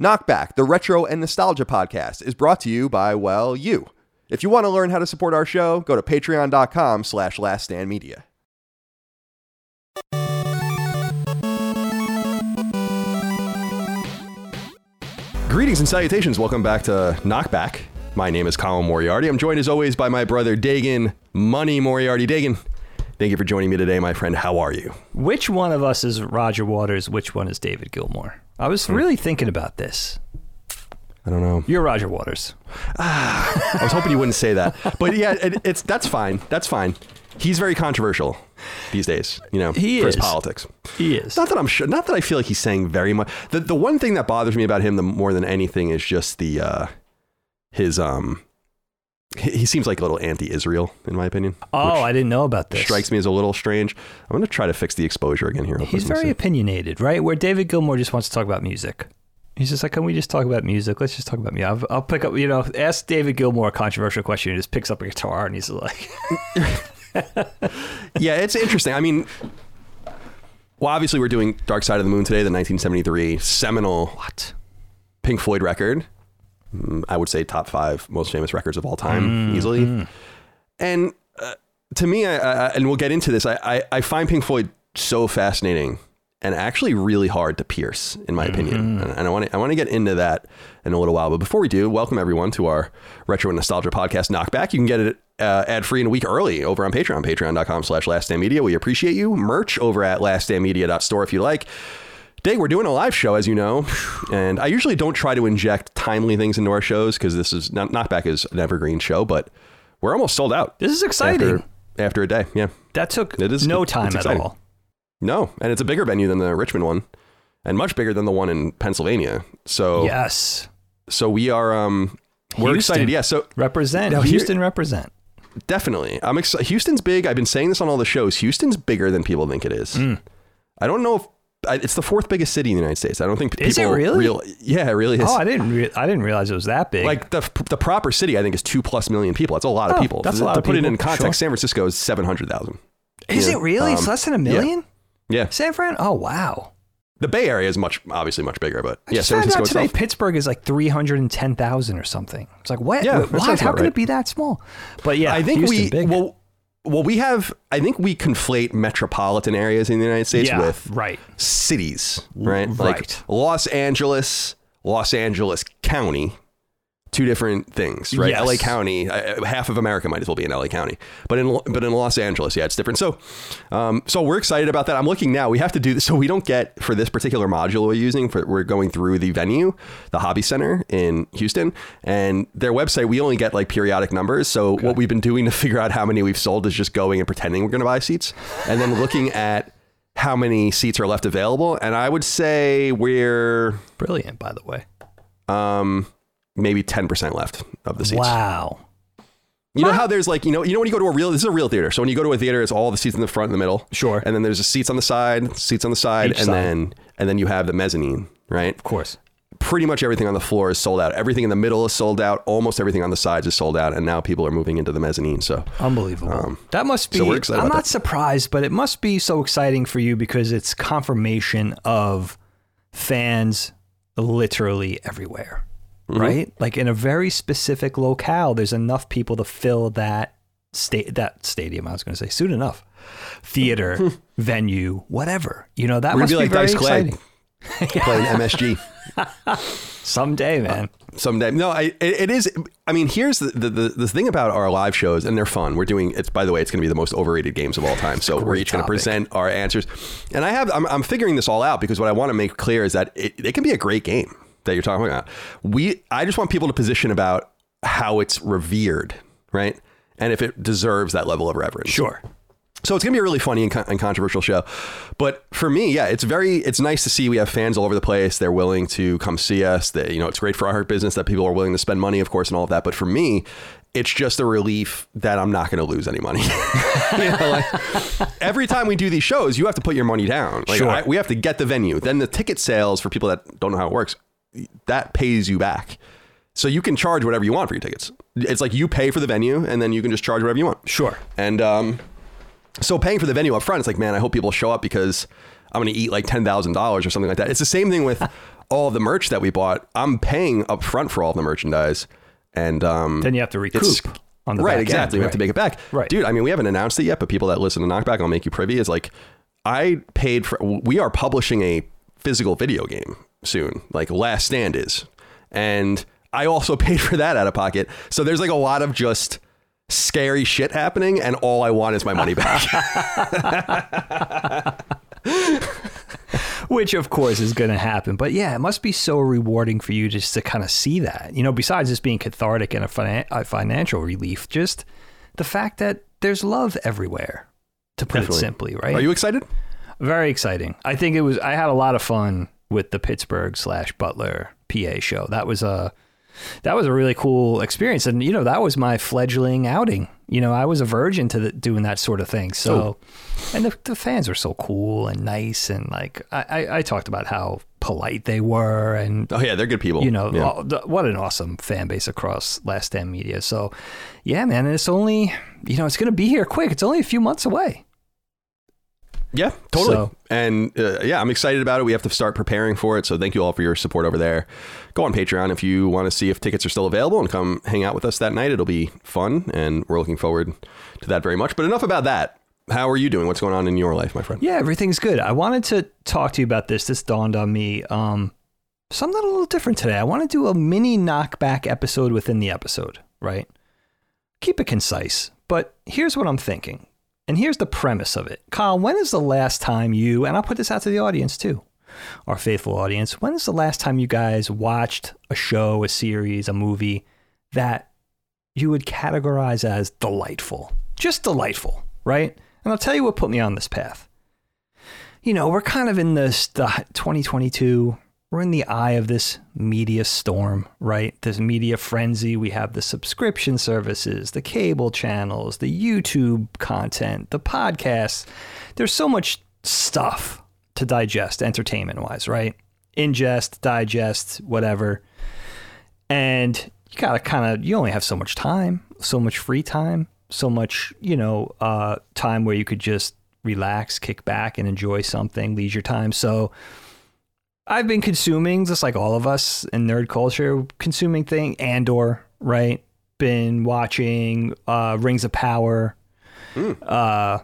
Knockback, the retro and nostalgia podcast, is brought to you by, well, you. If you want to learn how to support our show, go to patreon.com slash laststandmedia. Greetings and salutations. Welcome back to Knockback. My name is Colin Moriarty. I'm joined as always by my brother Dagan Money Moriarty. Dagan, thank you for joining me today, my friend. How are you? Which one of us is Roger Waters? Which one is David Gilmour? I was really thinking about this. I don't know. You're Roger Waters. I was hoping you wouldn't say that, but yeah, it, it's that's fine. That's fine. He's very controversial these days, you know, He for his politics. He is. Not that I'm sure. Not that I feel like he's saying very much. The the one thing that bothers me about him the more than anything is just the uh, his um. He, seems like a little anti-Israel, in my opinion. oh, I didn't know about this. strikes me as a little strange. I'm going to try to fix the exposure again here. He's quick. Let me very opinionated, right? Where David Gilmour just wants to talk about music. He's just like, can we just talk about music? Let's just talk about music. I'll, I'll pick up, you know, ask David Gilmour a controversial question. He just picks up a guitar and he's like, yeah, it's interesting. I mean, well, obviously we're doing Dark Side of the Moon today, the 1973 seminal what? Pink Floyd record. I would say top five most famous records of all time, Mm, easily. And uh, to me, I, I, and we'll get into this, I, I, I find Pink Floyd so fascinating and actually really hard to pierce, in my opinion. And, and I want to I want to get into that in a little while. But before we do, welcome everyone to our retro and nostalgia podcast Knockback. You can get it uh, ad free and a week early over on Patreon, patreon.com slash laststandmedia. We appreciate you. Merch over at laststandmedia.store if you like. Dig, we're doing a live show, as you know, and I usually don't try to inject timely things into our shows because this is not Knockback is an evergreen show, but we're almost sold out. This is exciting. After, after a day, yeah. that took It is- no it's time at exciting. all. No, and it's a bigger venue than the Richmond one, and much bigger than the one in Pennsylvania. So, Yes. so we are um we're Houston. excited. Yeah, so Represent. Now, here- Houston represent. definitely, I'm excited. Houston's big. I've been saying this on all the shows. Houston's bigger than people think it is. Mm. I don't know if it's the fourth biggest city in the United States. I don't think people Is it people really? real- yeah, it really is. Oh, I didn't. Re- I didn't realize it was that big. like the the proper city, I think is two plus million people. That's a lot of Oh, people. that's a lot to put it in context, sure. San Francisco is seven hundred thousand. is yeah, it really? it's um, less than a million. Yeah, San Fran. Oh wow. the Bay Area is much obviously much bigger, but I yeah, San Francisco today itself. Pittsburgh is like three hundred and ten thousand or something. It's like what? Yeah, What? How about can it be that small? But yeah, I think Houston, we big. well well we have I think we conflate metropolitan areas in the United States yeah, with right. cities, right? right. Like Los Angeles, Los Angeles County, two different things, right? Yes. LA County, uh, half of America might as well be in LA County, but in but in Los Angeles, yeah, it's different. So, um, so we're excited about that. I'm looking now. We have to do this, so we don't get for this particular module we're using. For we're going through the venue, the Hobby Center in Houston, and their website. We only get like periodic numbers. So what we've been doing to figure out how many we've sold is just going and pretending we're going to buy seats, and then looking at how many seats are left available. And I would say we're Brilliant, by the way. um, maybe 10% left of the seats. Wow. You know how there's like, you know, you know when you go to a real this is a real theater. So when you go to a theater, it's all the seats in the front and the middle. Sure. And then there's the seats on the side, seats on the side, Each and side. then and then you have the mezzanine, right? Of course. Pretty much everything on the floor is sold out. Everything in the middle is sold out. Almost everything on the sides is sold out. And now people are moving into the mezzanine. So Unbelievable. that must be. Um, so I'm not that. surprised, but it must be so exciting for you because it's confirmation of fans literally everywhere, Mm-hmm. right? Like in a very specific locale, there's enough people to fill that state that stadium. I was going to say soon enough, theater, venue, whatever. You know that we're must be like very Dice Clay playing MSG. Someday, man. someday. No, I, it, it is. I mean, here's the, the the the thing about our live shows, and they're fun. We're doing. It's by the way, it's going to be the most overrated games of all time. So we're each going to present our answers, and I have. I'm, I'm figuring this all out because what I want to make clear is that it, it can be a great game that you're talking about. We. I just want people to position about how it's revered, right, and if it deserves that level of reverence. Sure. So it's gonna be a really funny and, con- and controversial show, but for me, yeah, it's very it's nice to see we have fans all over the place. They're willing to come see us. That you know, it's great for our business that people are willing to spend money, of course, and all of that. But for me, it's just a relief that I'm not going to lose any money. You know, like, every time we do these shows, you have to put your money down. Like Sure. I- we have to get the venue. Then the ticket sales for people that don't know how it works, that pays you back. So you can charge whatever you want for your tickets. It's like you pay for the venue, and then you can just charge whatever you want. Sure. And um, so paying for the venue up front, it's like, man, I hope people show up because I'm going to eat like ten thousand dollars or something like that. It's the same thing with all of the merch that we bought, I'm paying up front for all the merchandise. And um, Then you have to recoup on the right, exactly. end, We have to make it back. Right. Dude, I mean, we haven't announced it yet, but people that listen to Knockback, I'll make you privy, is like, I paid for, we are publishing a physical video game soon, like Last Stand is. And I also paid for that out of pocket. So there's like a lot of just scary shit happening, and all I want is my money back. which of course is going to happen. But yeah, it must be so rewarding for you just to kind of see that. You know, besides just being cathartic and a, finan- a financial relief, just the fact that there's love everywhere. To put Definitely. it simply, right? Are you excited? Very exciting. I think it was. I had a lot of fun with the Pittsburgh slash Butler PA show. That was a that was a really cool experience, and you know that was my fledgling outing. You know, I was a virgin to the, doing that sort of thing. So, and the, the fans were so cool and nice, and like I, I, I talked about how polite they were, and Oh, yeah, they're good people. you know Yeah. all- the- what an awesome fan base across Last Stand Media. So, yeah, man, and it's only you know it's gonna be here quick. It's only a few months away. Yeah, totally. So- and uh, yeah, I'm excited about it. We have to start preparing for it. So thank you all for your support over there. Go on Patreon if you want to see if tickets are still available and come hang out with us that night. It'll be fun, and we're looking forward to that very much. But enough about that. How are you doing? What's going on in your life, my friend? Yeah, everything's good. I wanted to talk to you about this. This dawned on me. Um, something a little different today. I want to do a mini knockback episode within the episode, right? Keep it concise, but here's what I'm thinking. And here's the premise of it. Kyle, when is the last time you, and I'll put this out to the audience too, our faithful audience, when is the last time you guys watched a show, a series, a movie that you would categorize as delightful? Just delightful, right? And I'll tell you what put me on this path you know, we're kind of in this the 2022. We're in the eye of this media storm, right? This media frenzy. We have the subscription services, the cable channels, the YouTube content, the podcasts. There's so much stuff to digest entertainment wise, right? Ingest, digest, whatever. And you gotta kind of, you only have so much time, so much free time, so much, you know, uh, time where you could just relax, kick back, and enjoy something, leisure time. So I've been consuming, just like all of us in nerd culture, consuming thing Andor, right? Been watching uh, Rings of Power, uh,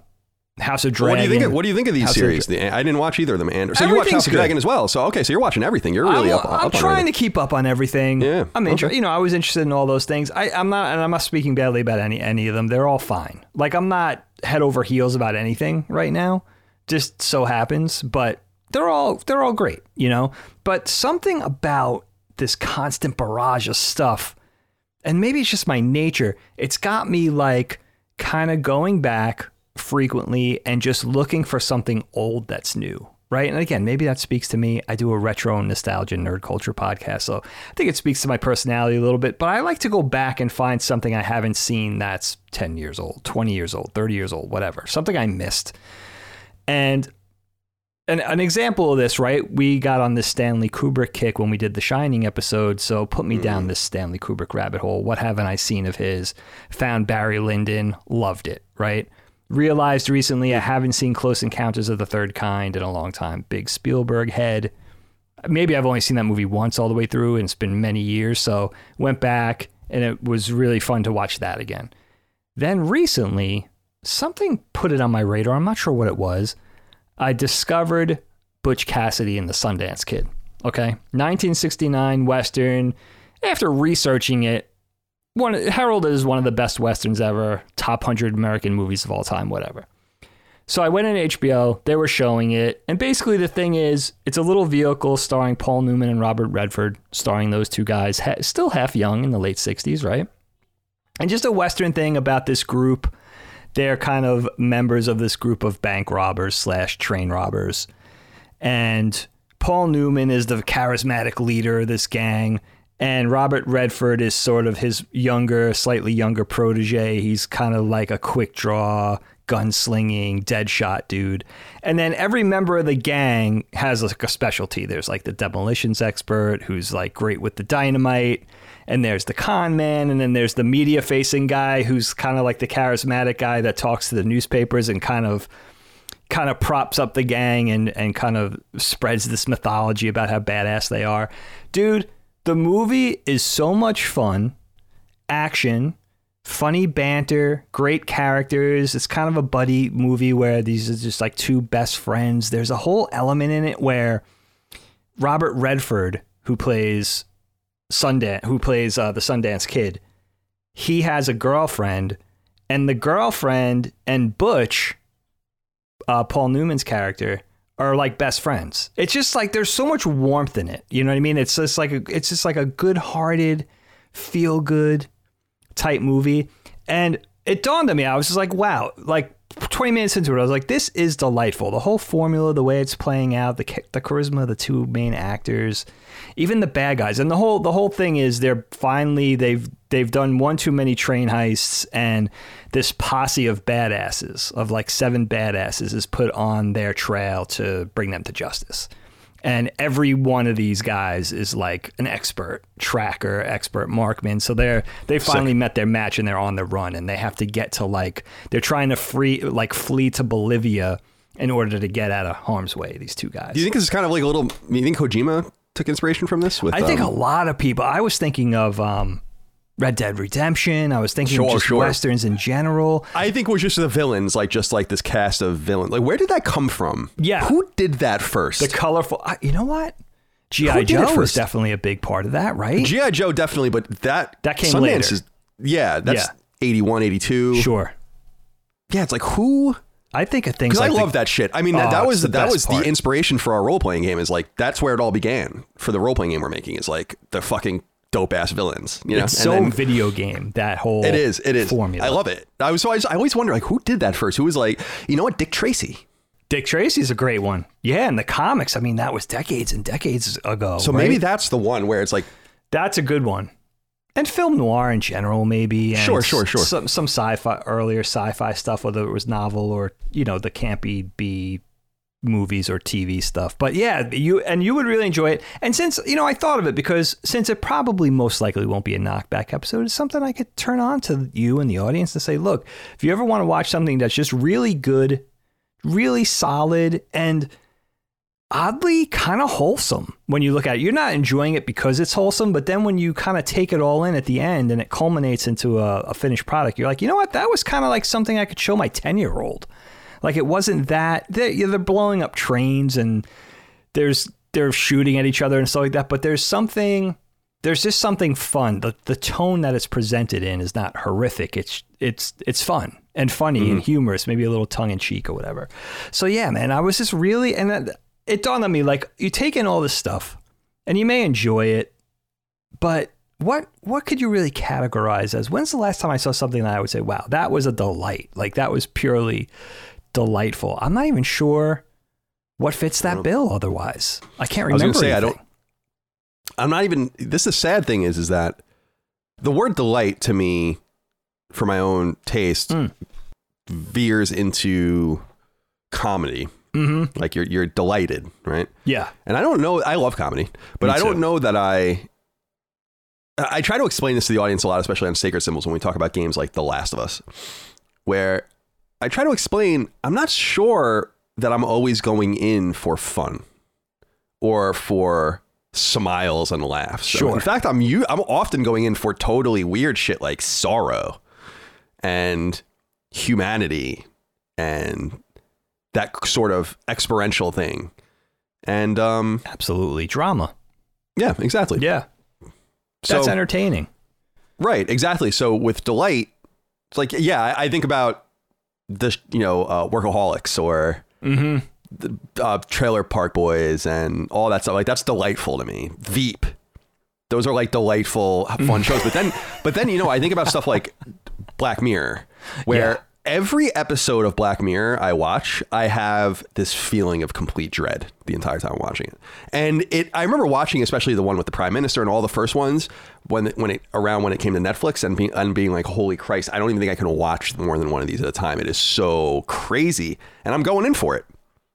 House of Dragon. what do you think? Of, what do you think of these House of series? The, I didn't watch either of them. And so you watch House of good. Dragon as well. So okay, so you're watching everything. You're really I'm, up. I'm up trying to keep up on everything. Yeah, I'm inter- okay. you know, I was interested in all those things. I, I'm not, and I'm not speaking badly about any any of them. They're all fine. Like I'm not head over heels about anything right now. Just so happens, but they're all they're all great, you know. But something about this constant barrage of stuff, and maybe it's just my nature. It's got me like kind of going back frequently and just looking for something old that's new. Right. And again, maybe that speaks to me. I do a retro nostalgia nerd culture podcast. So I think it speaks to my personality a little bit, but I like to go back and find something I haven't seen that's 10 years old, 20 years old, 30 years old, whatever, something I missed. And an, an example of this, right? We got on this Stanley Kubrick kick when we did the Shining episode. So put me down mm. this Stanley Kubrick rabbit hole. What haven't I seen of his? Found Barry Lyndon, loved it, right? Realized recently I haven't seen Close Encounters of the Third Kind in a long time. Big Spielberg head. Maybe I've only seen that movie once all the way through, and it's been many years. So went back, and it was really fun to watch that again. Then recently, something put it on my radar. I'm not sure what it was. I discovered Butch Cassidy and the Sundance Kid. Okay, 1969 Western. After researching it, one heralded as one of the best westerns ever, top hundred American movies of all time, whatever. So I went on HBO. They were showing it, and basically the thing is, it's a little vehicle starring Paul Newman and Robert Redford, starring those two guys, still half young in the late '60s, right? And just a western thing about this group they're kind of members of this group of bank robbers slash train robbers. And Paul Newman is the charismatic leader of this gang. And Robert Redford is sort of his younger, slightly younger protege. He's kind of like a quick draw, gunslinging, dead shot dude. And then every member of the gang has like a specialty. There's like the demolitions expert who's like great with the dynamite and there's the con man and then there's the media facing guy who's kind of like the charismatic guy that talks to the newspapers and kind of kind of props up the gang and and kind of spreads this mythology about how badass they are. Dude, the movie is so much fun, action, funny banter, great characters. It's kind of a buddy movie where these are just like two best friends. There's a whole element in it where Robert Redford, who plays Sundance, who plays uh, the Sundance Kid, he has a girlfriend, and the girlfriend and Butch, uh, Paul Newman's character, are like best friends. It's just like there's so much warmth in it. You know what I mean? It's just like a, it's just like a good-hearted, feel-good type movie. And it dawned on me, I was just like, wow, like 20 minutes into it, I was like, this is delightful. The whole formula, the way it's playing out, the the charisma of the two main actors, even the bad guys, and the whole the whole thing is they're finally they've they've done one too many train heists, and this posse of badasses of like seven badasses is put on their trail to bring them to justice and every one of these guys is like an expert tracker, expert markman. So they're they finally Sick. met their match and they're on the run and they have to get to like they're trying to free like flee to Bolivia in order to get out of harm's way. These two guys. Do you think this is kind of like a little? You think Kojima took inspiration from this? With I think um, a lot of people. I was thinking of um, Red Dead Redemption. I was thinking sure, just sure. westerns in general. I think it was just the villains, like just like this cast of villains. Like, where did that come from? Yeah, who did that first? The colorful. Uh, you know what? GI Joe was definitely a big part of that, right? GI Joe definitely, but that that came Sundance later. Is, yeah, that's yeah. 81, 82. Sure. Yeah, it's like who I think of things. Because like I love the, that shit. I mean, oh, that, that was that was part. the inspiration for our role playing game. Is like that's where it all began for the role playing game we're making. Is like the fucking dope ass villains. You know, it's so then, video game that whole it is it is formula. I love it. I was so I, just, I always wonder like who did that first. Who was like you know what Dick Tracy. Dick Tracy's a great one. Yeah, in the comics, I mean that was decades and decades ago. So right? maybe that's the one where it's like that's a good one. And film noir in general, maybe. sure, sure, sure. Some some sci-fi earlier sci-fi stuff, whether it was novel or you know the campy B movies or TV stuff. But yeah, you and you would really enjoy it. And since you know, I thought of it because since it probably most likely won't be a knockback episode, it's something I could turn on to you and the audience to say, look, if you ever want to watch something that's just really good, really solid, and oddly kind of wholesome when you look at it. You're not enjoying it because it's wholesome, but then when you kind of take it all in at the end and it culminates into a, a finished product, you're like, you know what? That was kind of like something I could show my 10 year old. Like it wasn't that they're, they're blowing up trains and there's they're shooting at each other and stuff like that. But there's something there's just something fun. The the tone that it's presented in is not horrific. It's it's it's fun and funny mm-hmm. and humorous, maybe a little tongue in cheek or whatever. So yeah, man, I was just really and it dawned on me like you take in all this stuff and you may enjoy it, but what what could you really categorize as when's the last time I saw something that I would say, wow, that was a delight. Like that was purely delightful. I'm not even sure what fits that bill otherwise. I can't remember. I was going to say anything. I don't. I'm not even. This is the sad thing is, is that the word delight to me, for my own taste, mm. veers into comedy. Mm-hmm. Like you're you're delighted, right? Yeah. And I don't know. I love comedy, but I don't know that I. I try to explain this to the audience a lot, especially on Sacred Symbols when we talk about games like The Last of Us, where I try to explain, I'm not sure that I'm always going in for fun or for smiles and laughs. Sure. in fact, I'm you I'm often going in for totally weird shit like sorrow and humanity and that sort of experiential thing. And um absolutely drama. Yeah, exactly. Yeah. That's so, entertaining. Right, exactly. So with delight, it's like yeah, I, I think about the you know uh, workaholics or mm-hmm. the uh, Trailer Park Boys and all that stuff. Like that's delightful to me. Veep, those are like delightful, fun shows. But then, but then you know, I think about stuff like Black Mirror, where every episode of Black Mirror I watch, I have this feeling of complete dread the entire time watching it. And it, I remember watching, especially the one with the Prime Minister and all the first ones when when it around when it came to Netflix and being and being like, holy Christ, I don't even think I can watch more than one of these at a time. It is so crazy, and I'm going in for it.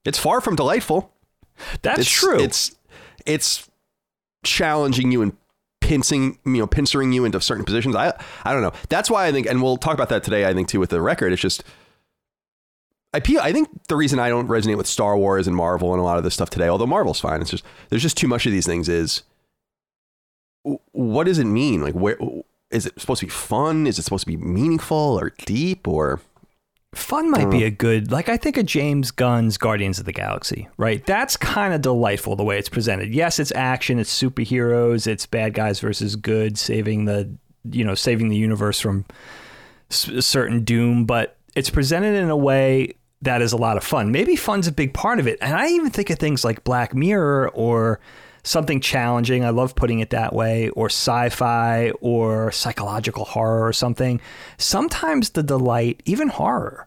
It's far from delightful. That's it's, true. It's it's challenging you and pincing, you know, pincering you into certain positions. I, I don't know. That's why I think, and we'll talk about that today. I think too with the record. It's just, I I think the reason I don't resonate with Star Wars and Marvel and a lot of this stuff today, although Marvel's fine, it's just there's just too much of these things. Is what does it mean? Like, where is it supposed to be fun? Is it supposed to be meaningful or deep or? Fun might be hmm. a good, like I think of James Gunn's Guardians of the Galaxy, right? That's kind of delightful the way it's presented. Yes, it's action, it's superheroes, it's bad guys versus good, saving the, you know, saving the universe from s- certain doom, but it's presented in a way that is a lot of fun. Maybe fun's a big part of it. And I even think of things like Black Mirror or something challenging. I love putting it that way, or sci fi or psychological horror or something. Sometimes the delight, even horror,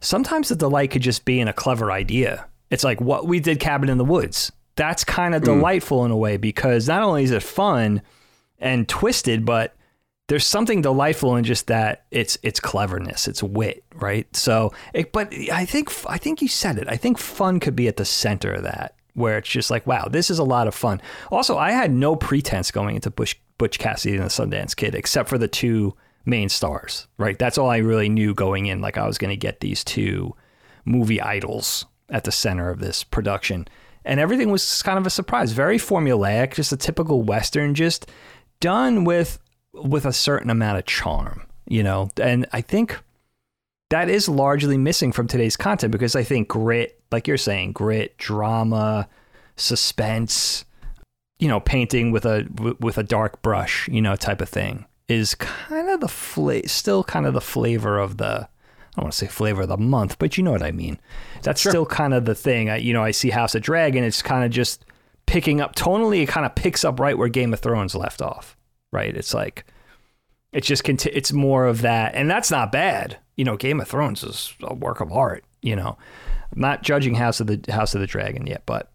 sometimes the delight could just be in a clever idea. It's like what we did Cabin in the Woods. That's kind of hmm. delightful in a way because not only is it fun and twisted, but there's something delightful in just that it's it's cleverness, it's wit, right? So, it, but I think I think you said it. I think fun could be at the center of that, where it's just like, wow, this is a lot of fun. Also, I had no pretense going into Bush Butch Cassidy and the Sundance Kid, except for the two main stars, right? That's all I really knew going in. Like I was going to get these two movie idols at the center of this production. And everything was kind of a surprise, very formulaic, just a typical Western, just done with with a certain amount of charm, you know. And I think that is largely missing from today's content because I think grit, like you're saying, grit, drama, suspense, you know, painting with a with a dark brush, you know, type of thing is kind of the fla- still kind of the flavor of the I don't want to say flavor of the month, but you know what I mean. That's still kind of the thing. I, you know, I see House of Dragon. It's kind of just picking up tonally. It kind of picks up right where Game of Thrones left off. Right? It's like it's just conti- it's more of that, and that's not bad. You know, Game of Thrones is a work of art. You know, I'm not judging House of the House of the Dragon yet, but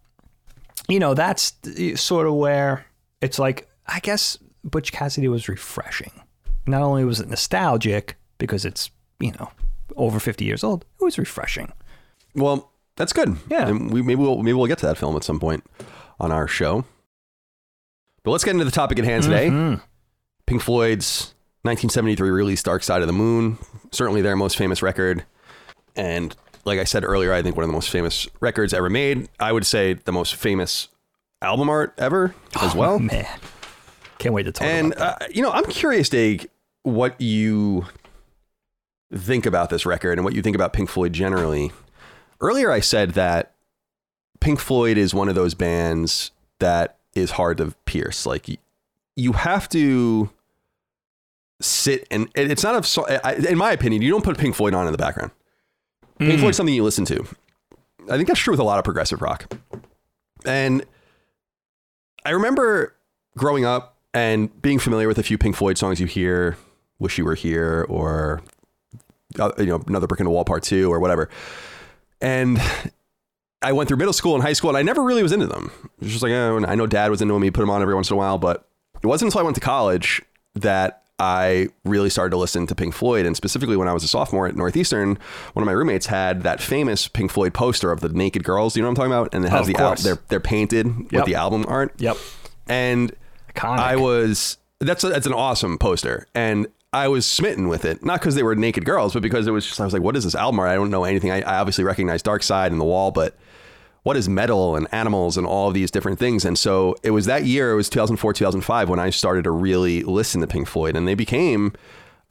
you know, that's sort of where it's like I guess Butch Cassidy was refreshing. Not only was it nostalgic because it's you know over 50 years old, it was refreshing. Well, that's good. Yeah. and we maybe we'll maybe we'll get to that film at some point on our show. But let's get into the topic at hand today. Mhm. Pink Floyd's 1973 release, Dark Side of the Moon, certainly their most famous record. And like I said earlier, I think one of the most famous records ever made. I would say the most famous album art ever as well. Oh, man, can't wait to talk and, uh, you know, I'm curious, Dave, what you think about this record and what you think about Pink Floyd generally. Earlier, I said that Pink Floyd is one of those bands that is hard to pierce. Like, you have to sit and it's not a in my opinion you don't put pink floyd on in the background that. pink Mm. floyd's something you listen to i think that's true with a lot of progressive rock and i remember growing up and being familiar with a few pink floyd songs you hear wish you were here or uh, you know another brick in the wall part two or whatever and i went through middle school and high school and i never really was into them it was just like oh, i know dad was into them he put them on every once in a while but it wasn't until i went to college that I really started to listen to Pink Floyd, and specifically when I was a sophomore at Northeastern, one of my roommates had that famous Pink Floyd poster of the naked girls. You know what I'm talking about? And it has Of the al- they're they're painted with the album art. Yep. And Iconic. I was that's a, that's an awesome poster, and I was smitten with it. Not because they were naked girls, but because it was just I was like, what is this album art? I don't know anything. I, I obviously recognize Dark Side and The Wall, but what is Meddle and animals and all of these different things? And so it was that year, it was 2004, 2005, when I started to really listen to Pink Floyd, and they became,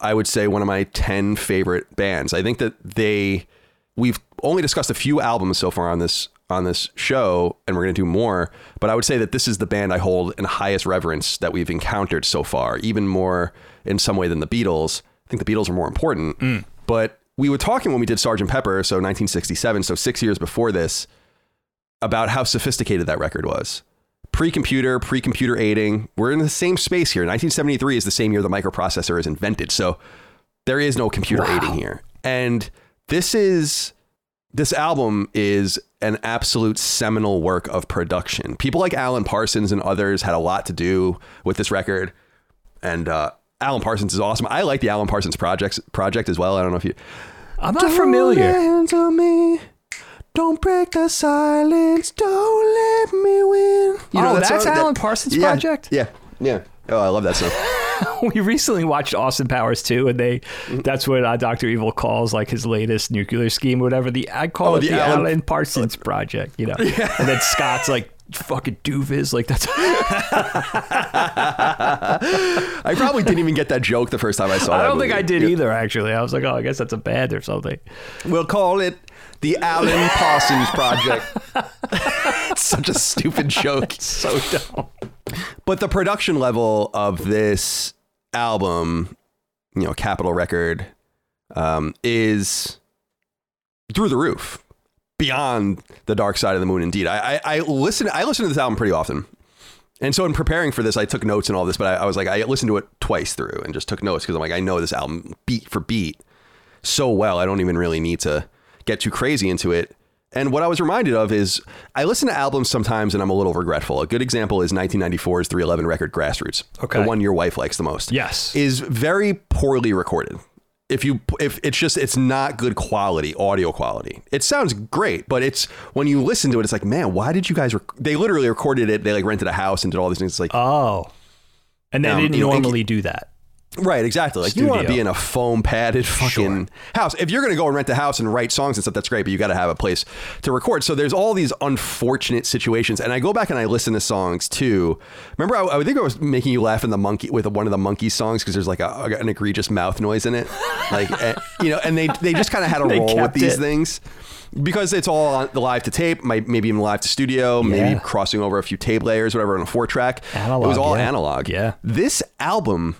I would say, one of my 10 favorite bands. I think that they, we've only discussed a few albums so far on this on this show, and we're going to do more. But I would say that this is the band I hold in highest reverence that we've encountered so far, even more in some way than the Beatles. I think the Beatles are more important. Mm. But we were talking when we did sergeant Pepper, so 1967, so six years before this, about how sophisticated that record was. Pre-computer, pre-computer aiding. We're in the same space here. 1973 is the same year the microprocessor is invented. So there is no computer Wow. aiding here. And this is this album is an absolute seminal work of production. People like Alan Parsons and others had a lot to do with this record. And uh, Alan Parsons is awesome. I like the Alan Parsons projects project as well. I don't know if you I'm not familiar. Don't answer me. Don't break the silence. Don't let me win. you Oh, that's song? Alan Parsons' yeah, project? Yeah, yeah. Oh, I love that song. we recently watched Austin Powers too, and they that's what uh, Doctor Evil calls like his latest nuclear scheme, whatever. The I call Oh, it the the, Alan- Alan, Parsons Project, you know. Yeah. And then Scott's like fucking doofus, like that's I probably didn't even get that joke the first time I saw it. I don't think movie. I did either. Actually, I was like, oh, I guess that's a band or something. We'll call it the Alan Parsons Project. it's such a stupid joke. So dumb. But the production level of this album, you know, Capitol Record, um, is through the roof, beyond the Dark Side of the Moon. Indeed, I, I, I listen. I listen to this album pretty often, and so in preparing for this, I took notes and all this. But I, I was like, I listened to it twice through and just took notes because I'm like, I know this album beat for beat so well. I don't even really need to get too crazy into it. And what I was reminded of is I listen to albums sometimes and I'm a little regretful. A good example is 1994's 311 record Grassroots. Okay. The one your wife likes the most. Yes. Is very poorly recorded. If you if it's just it's not good quality audio quality. It sounds great, but it's when you listen to it it's like, "Man, why did you guys rec-? they literally recorded it. They like rented a house and did all these things. It's like Oh, and they Um, didn't know, normally do that. Right, exactly. Like you want to be in a foam padded fucking Sure. house. If you're going to go and rent a house and write songs and stuff, that's great, but you got to have a place to record. So there's all these unfortunate situations. And I go back and I listen to songs too. Remember, I, I think I was making you laugh in the monkey with one of the monkey songs because there's like a, an egregious mouth noise in it, like eh, you know. And they they just kind of had a roll with these it. things. Because it's all on the live to tape, maybe even live to studio, maybe crossing over a few tape layers, whatever, on a four track. it was all yeah. analog. Yeah. This album,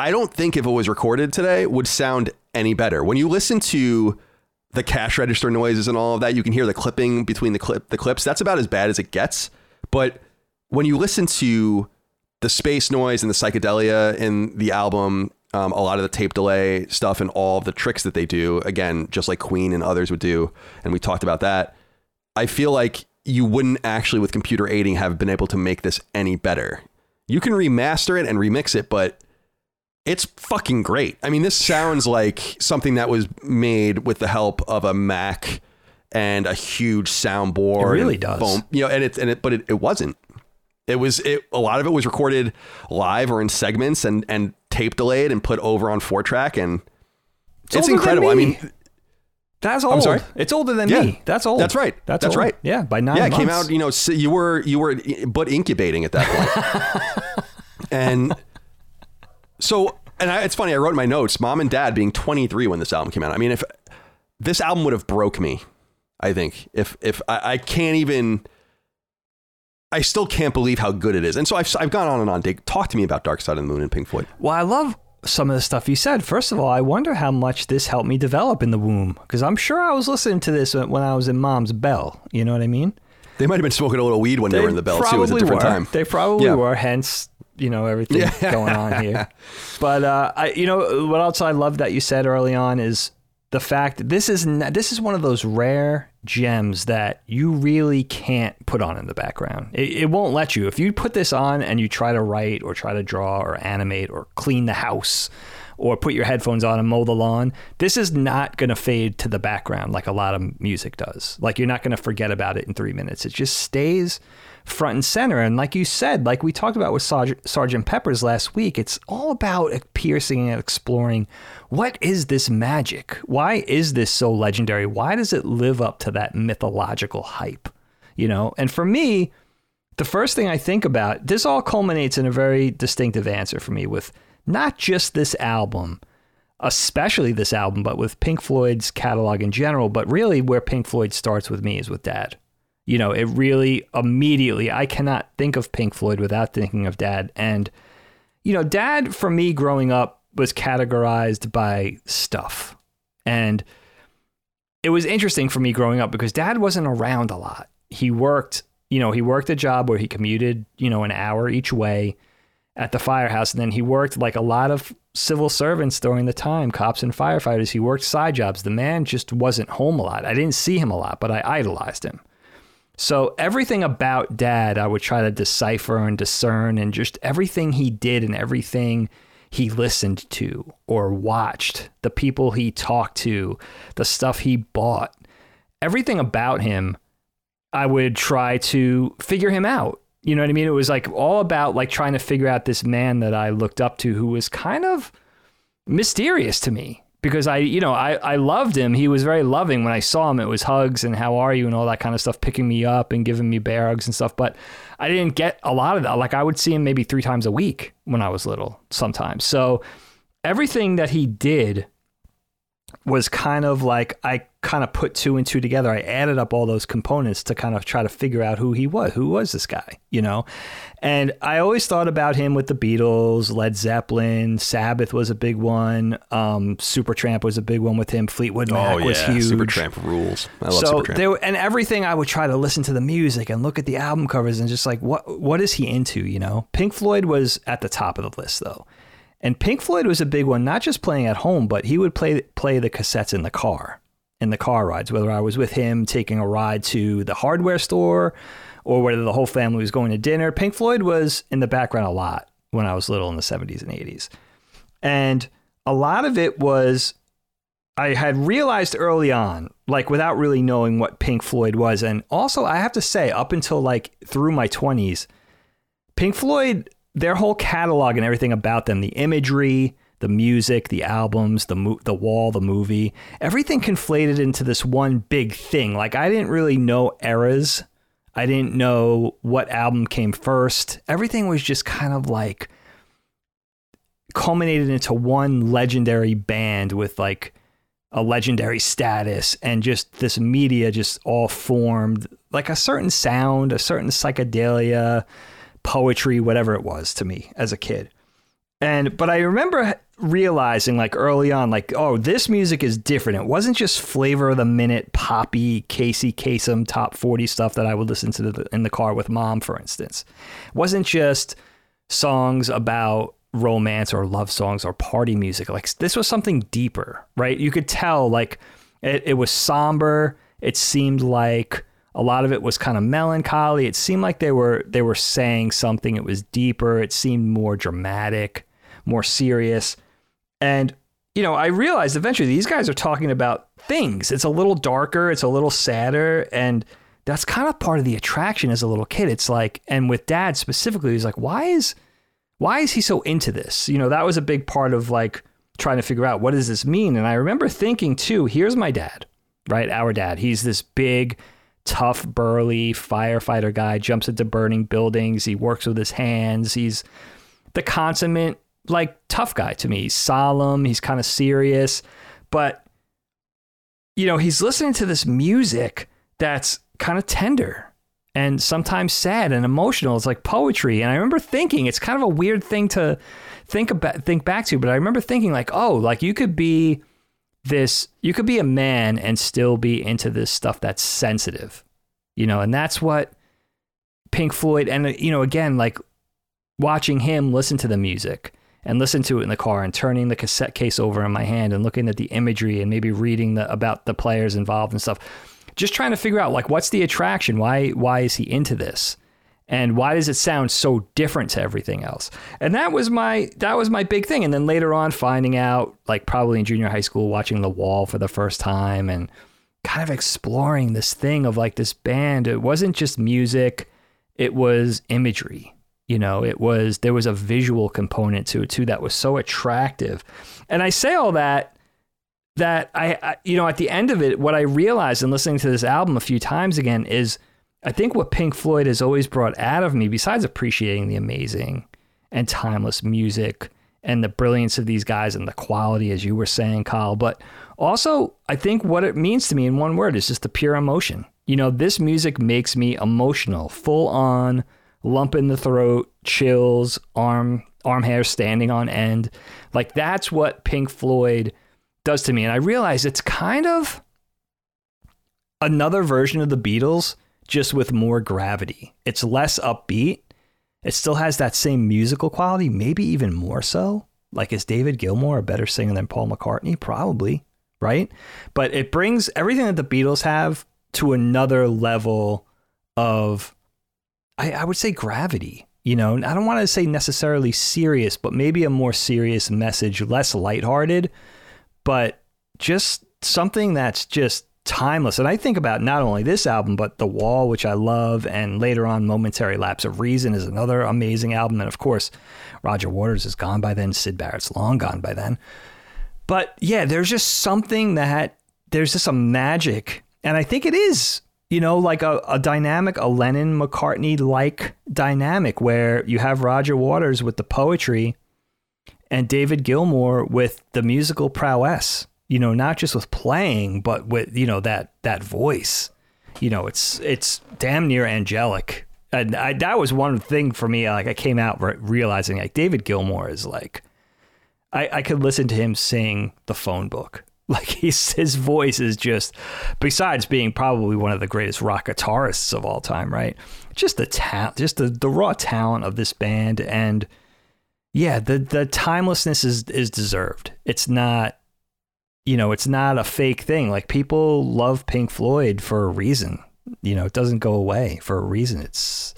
I don't think if it was recorded today would sound any better. When you listen to the cash register noises and all of that, you can hear the clipping between the clip the clips. That's about as bad as it gets. But when you listen to the space noise and the psychedelia in the album, um, a lot of the tape delay stuff and all the tricks that they do, again, just like Queen and others would do, and we talked about that. I feel like you wouldn't actually, with computer aiding, have been able to make this any better. You can remaster it and remix it, but it's fucking great. I mean, this sounds like something that was made with the help of a Mac and a huge soundboard. It really does. Foam, you know, and it and it, but it, it wasn't. It was it. A lot of it was recorded live or in segments and and tape delayed and put over on four track, and it's, than incredible. I mean, That's old. sorry? It's older than Yeah. me. That's old. That's right. That's, That's old. right. Yeah, by nine yeah, it months. came out. You know, so you were you were but incubating at that point, and so and I, it's funny. I wrote in my notes, mom and dad being 23 when this album came out. I mean, if this album would have broke me, I think if if I, I can't even. I still can't believe how good it is, and so I've I've gone on and on. Dick, talk to me about Dark Side of the Moon and Pink Floyd. Well, I love some of the stuff you said. First of all, I wonder how much this helped me develop in the womb because I'm sure I was listening to this when I was in mom's bell. You know what I mean? They might have been smoking a little weed when they, were in the bell too. It was a different were. time. They probably Yeah. were. Hence, you know everything Yeah. going on here. But uh, I, you know, what else I love that you said early on is the fact that this is n- this is one of those rare gems that you really can't put on in the background. It, it won't let you. If you put this on and you try to write or try to draw or animate or clean the house or put your headphones on and mow the lawn, this is not going to fade to the background like a lot of music does. Like you're not going to forget about it in three minutes. It just stays front and center. And like you said, like we talked about with Sergeant, Sergeant Pepper's last week, it's all about piercing and exploring what is this magic? Why is this so legendary? Why does it live up to that mythological hype? You know, and for me, the first thing I think about, this all culminates in a very distinctive answer for me with not just this album, especially this album, but with Pink Floyd's catalog in general. But really, where Pink Floyd starts with me is with Dad. You know, it really immediately, I cannot think of Pink Floyd without thinking of Dad. And, you know, Dad for me growing up was categorized by stuff. And it was interesting for me growing up because Dad wasn't around a lot. He worked, you know, he worked a job where he commuted, you know, an hour each way at the firehouse. And then he worked like a lot of civil servants during the time, cops and firefighters. He worked side jobs. The man just wasn't home a lot. I didn't see him a lot, but I idolized him. So everything about dad, I would try to decipher and discern, and just everything he did and everything he listened to or watched, the people he talked to, the stuff he bought, everything about him, I would try to figure him out You know what I mean? It was like all about like trying to figure out this man that I looked up to who was kind of mysterious to me because I, you know, I, I loved him. He was very loving when I saw him. It was hugs and how are you and all that kind of stuff, picking me up and giving me bear hugs and stuff. But I didn't get a lot of that. Like I would see him maybe three times a week when I was little sometimes. So everything that he did was kind of like I kind of put two and two together. I added up all those components to kind of try to figure out who he was. Who was this guy, you know? And I always thought about him with the Beatles, Led Zeppelin, Sabbath was a big one, um, Supertramp was a big one with him, Fleetwood Mac oh, was yeah. huge. Supertramp rules. I love so Supertramp. there and everything I would try to listen to the music and look at the album covers and just like what what is he into, you know? Pink Floyd was at the top of the list though. And Pink Floyd was a big one, not just playing at home, but he would play play the cassettes in the car, in the car rides, whether I was with him taking a ride to the hardware store or whether the whole family was going to dinner. Pink Floyd was in the background a lot when I was little in the 70s and 80s. And a lot of it was I had realized early on, like without really knowing what Pink Floyd was. And also, I have to say, up until like through my 20s, Pink Floyd their whole catalog and everything about them, the imagery, the music, the albums, the mo- the wall, the movie, everything conflated into this one big thing. Like I didn't really know eras. I didn't know what album came first. Everything was just kind of like culminated into one legendary band with like a legendary status and just this media just all formed like a certain sound, a certain psychedelia, poetry, whatever it was to me as a kid. And but I remember realizing like early on, like, oh, this music is different. It wasn't just flavor of the minute poppy Casey Kasem top 40 stuff that I would listen to in the car with mom, for instance. It wasn't just songs about romance or love songs or party music. Like this was something deeper, right? You could tell like it, it was somber. It seemed like a lot of it was kind of melancholy. It seemed like they were they were saying something. It was deeper. It seemed more dramatic, more serious. And you know, I realized eventually these guys are talking about things. It's a little darker, it's a little sadder, and that's kind of part of the attraction as a little kid. It's like, and with dad specifically, he's like, why is why is he so into this? You know, that was a big part of like trying to figure out what does this mean. And I remember thinking too, here's my dad, right? Our dad. He's this big tough, burly firefighter guy, jumps into burning buildings. He works with his hands. He's the consummate, like, tough guy to me. He's solemn, he's kind of serious, but, you know, he's listening to this music that's kind of tender and sometimes sad and emotional. It's like poetry. And I remember thinking, it's kind of a weird thing to think about, think back to, but I remember thinking, like, oh, like you could be this you could be a man and still be into this stuff that's sensitive you know and that's what pink floyd and uh, you know again like watching him listen to the music and listen to it in the car and turning the cassette case over in my hand and looking at the imagery and maybe reading the, about the players involved and stuff. Just trying to figure out like what's the attraction? Why why is he into this? And why does it sound so different to everything else? And that was my that was my big thing. And then later on finding out like probably in junior high school watching the wall for the first time and kind of exploring this thing of like this band. It wasn't just music. It was imagery you know it was there was a visual component to it too that was so attractive and i say all that that I, I you know at the end of it what i realized in listening to this album a few times again is I think what Pink Floyd has always brought out of me, besides appreciating the amazing and timeless music and the brilliance of these guys and the quality, as you were saying, Kyle, but also I think what it means to me in one word is just the pure emotion. You know, this music makes me emotional, full on, lump in the throat, chills, arm arm hair standing on end. Like that's what Pink Floyd does to me. And I realize it's kind of another version of the Beatles just with more gravity. It's less upbeat. It still has that same musical quality, maybe even more so. Like, is David Gilmour a better singer than Paul McCartney? Probably, right? But it brings everything that the Beatles have to another level of, I, I would say, gravity. You know, I don't want to say necessarily serious, but maybe a more serious message, less lighthearted, but just something that's just timeless. And I think about not only this album, but The Wall, which I love, and later on, Momentary Lapse of Reason is another amazing album. And of course, Roger Waters is gone by then, Syd Barrett's long gone by then. But yeah, there's just something that there's just a magic. And I think it is, you know, like a, a dynamic, a Lennon McCartney like dynamic where you have Roger Waters with the poetry and David Gilmour with the musical prowess you know, not just with playing, but with you know that that voice. You know, it's it's damn near angelic. And I, that was one thing for me. Like I came out re- realizing like David Gilmour is like, I, I could listen to him sing the phone book. Like he's his voice is just, besides being probably one of the greatest rock guitarists of all time, right? Just the talent, just the, the raw talent of this band, and yeah, the the timelessness is is deserved. It's not you know, it's not a fake thing. Like people love Pink Floyd for a reason. You know, it doesn't go away for a reason. It's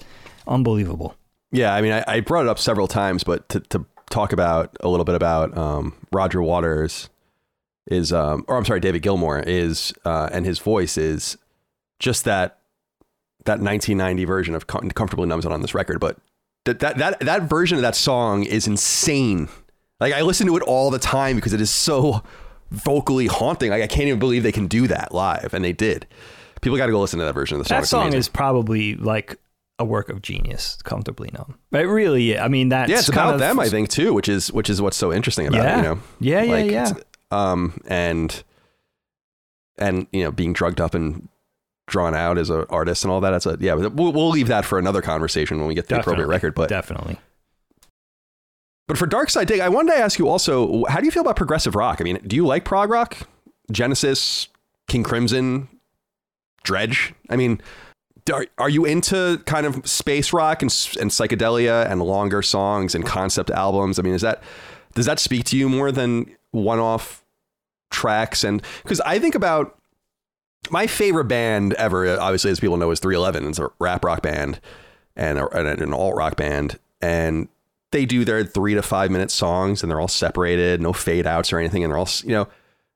unbelievable. Yeah, I mean, I, I brought it up several times, but to, to talk about a little bit about um, Roger Waters is, um, or I'm sorry, David Gilmour is, uh, and his voice is just that that 1990 version of Com- "Comfortably Numb" on this record. But that that that that version of that song is insane. Like I listen to it all the time because it is so vocally haunting. Like I can't even believe they can do that live, and they did. People got to go listen to that version of the song. That song is probably like a work of genius, comfortably numb. It really, I mean, that's yeah, it's about them, I think, too, which is which is what's so interesting about yeah. it. You know, yeah, yeah, like, yeah. Um, and and you know, being drugged up and drawn out as an artist and all that. That's a yeah. We'll, we'll leave that for another conversation when we get the Definitely. appropriate record. But Definitely. But for Dark Side Dig, I wanted to ask you also, how do you feel about progressive rock? I mean, do you like prog rock? Genesis, King Crimson, Dredg? I mean, are, are you into kind of space rock and, and psychedelia and longer songs and concept albums? I mean, is that does that speak to you more than one-off tracks? And because I think about my favorite band ever, obviously, as people know, is 311. It's a rap rock band and, a, and an alt rock band. And they do their three to five minute songs and they're all separated, no fade outs or anything. And they're all, you know,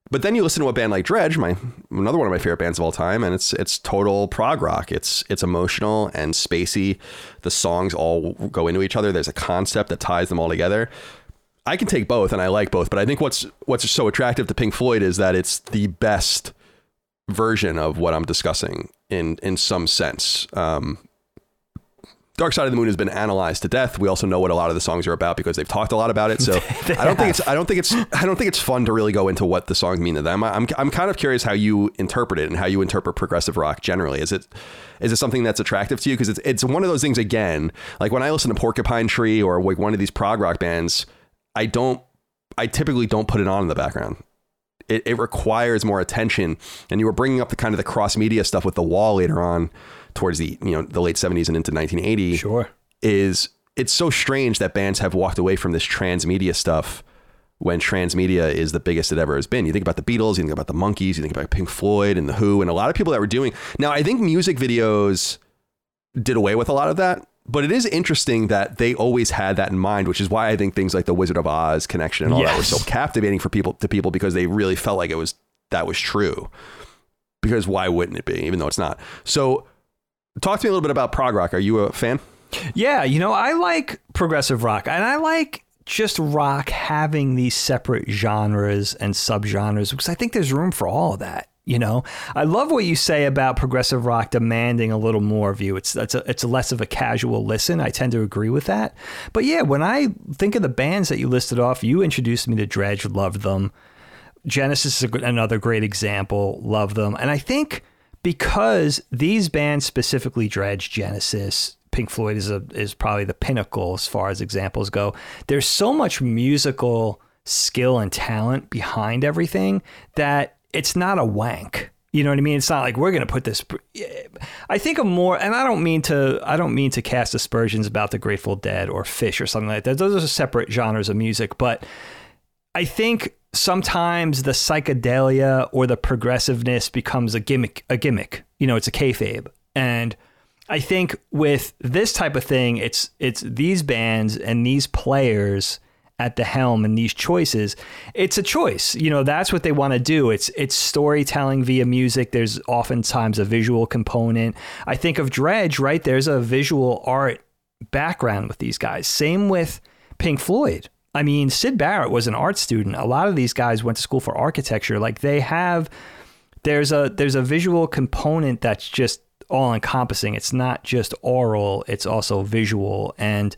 but then you listen to a band like Dredg, my another one of my favorite bands of all time, and it's it's total prog rock. It's it's emotional and spacey. The songs all go into each other. There's a concept that ties them all together. I can take both, and I like both. But I think what's what's so attractive to Pink Floyd is that it's the best version of what I'm discussing in in some sense. Um, Dark Side of the Moon has been analyzed to death. We also know what a lot of the songs are about because they've talked a lot about it. So I don't think it's I don't think it's I don't think it's fun to really go into what the songs mean to them. I'm I'm kind of curious how you interpret it and how you interpret progressive rock generally. Is it is it something that's attractive to you? Because it's it's one of those things again. Like when I listen to Porcupine Tree or like one of these prog rock bands, I don't I typically don't put it on in the background. It, it requires more attention. And you were bringing up the kind of the cross media stuff with the wall later on towards the you know the late 70s and into 1980 Sure. is it's so strange that bands have walked away from this transmedia stuff when transmedia is the biggest it ever has been. You think about the Beatles, you think about the Monkees, you think about Pink Floyd and the Who, and a lot of people that were doing. Now, I think music videos did away with a lot of that, but it is interesting that they always had that in mind, which is why I think things like the Wizard of Oz connection and all that were so captivating for people to people because they really felt like it was that was true. Because why wouldn't it be, even though it's not? So, talk to me a little bit about prog rock. Are you a fan? Yeah, you know, I like progressive rock and I like just rock having these separate genres and subgenres because I think there's room for all of that. You know, I love what you say about progressive rock demanding a little more of you. It's it's a, it's less of a casual listen. I tend to agree with that. But yeah, when I think of the bands that you listed off, you introduced me to Dredg, loved them. Genesis is another great example, love them. And I think because these bands specifically Dredg, Genesis, Pink Floyd is a is probably the pinnacle as far as examples go. There's so much musical skill and talent behind everything that it's not a wank. You know what I mean? It's not like we're going to put this. I think of more, and I don't mean to. I don't mean to cast aspersions about the Grateful Dead or Phish or something like that. Those are separate genres of music, but I think sometimes the psychedelia or the progressiveness becomes a gimmick. A gimmick. You know, it's a kayfabe, and I think with this type of thing, it's it's these bands and these players at the helm and these choices, it's a choice. You know, that's what they want to do. It's it's storytelling via music. There's oftentimes a visual component. I think of dredg right? There's a visual art background with these guys. Same with Pink Floyd. I mean, Syd Barrett was an art student. A lot of these guys went to school for architecture. Like they have there's a there's a visual component that's just all encompassing. It's not just oral, it's also visual. And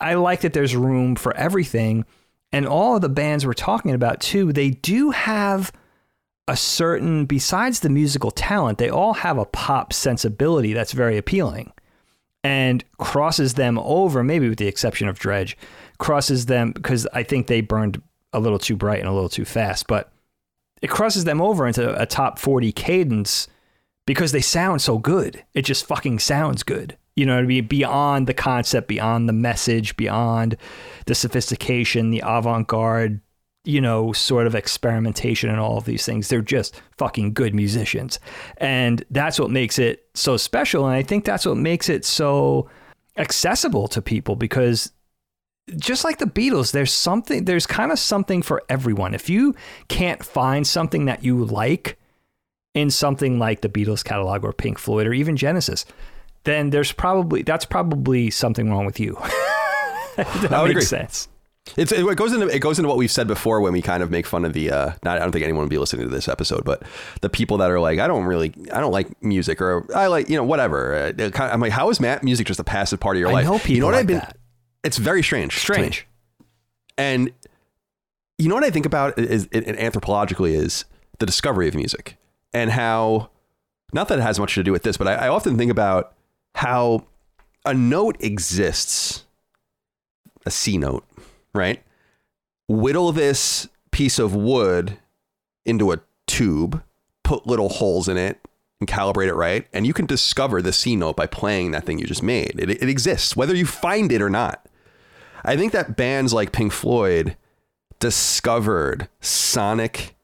I like that there's room for everything. And all of the bands we're talking about, too, they do have a certain, besides the musical talent, they all have a pop sensibility that's very appealing and crosses them over, maybe with the exception of Dredg, crosses them because I think they burned a little too bright and a little too fast, but it crosses them over into a top 40 cadence because they sound so good. It just fucking sounds good. You know what I mean? Beyond the concept, beyond the message, beyond the sophistication, the avant garde, you know, sort of experimentation and all of these things. They're just fucking good musicians. And that's what makes it so special. And I think that's what makes it so accessible to people because just like the Beatles, there's something, there's kind of something for everyone. If you can't find something that you like, in something like the Beatles catalog or Pink Floyd or even Genesis, then there's probably that's probably something wrong with you. that I would makes agree. sense. It's, it goes into it goes into what we've said before when we kind of make fun of the. Uh, not, I don't think anyone would be listening to this episode, but the people that are like, I don't really, I don't like music, or I like, you know, whatever. Uh, I'm like, how is Matt music just a passive part of your I life? know people you know what like I've been. that. It's very strange. Strange. And you know what I think about is, is, anthropologically is the discovery of music and how, not that it has much to do with this, but I, I often think about how a note exists, a C note, right? Whittle this piece of wood into a tube, put little holes in it, and calibrate it right, and you can discover the C note by playing that thing you just made. It, it exists, whether you find it or not. I think that bands like Pink Floyd discovered sonic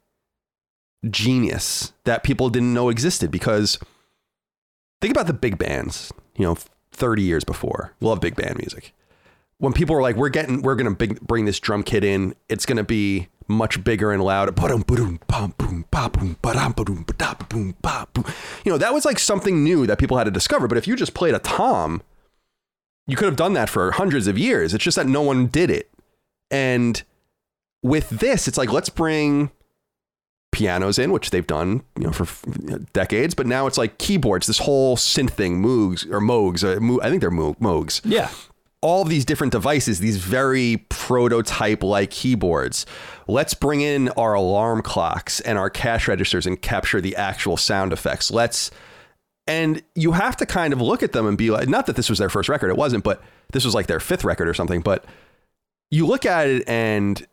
genius that people didn't know existed because think about the big bands, you know, 30 years before. Love big band music. When people were like, we're getting, we're going to bring this drum kit in, it's going to be much bigger and louder. You know, that was like something new that people had to discover. But if you just played a tom, you could have done that for hundreds of years. It's just that no one did it. And with this, it's like, let's bring pianos in, which they've done, you know, for decades. But now it's like keyboards, this whole synth thing, Moogs or Moogs. Uh, Mo- I think they're Mo- Moogs. Yeah. All of these different devices, these very prototype like keyboards. Let's bring in our alarm clocks and our cash registers and capture the actual sound effects. Let's and you have to kind of look at them and be like, not that this was their first record, it wasn't, but this was like their fifth record or something. But you look at it and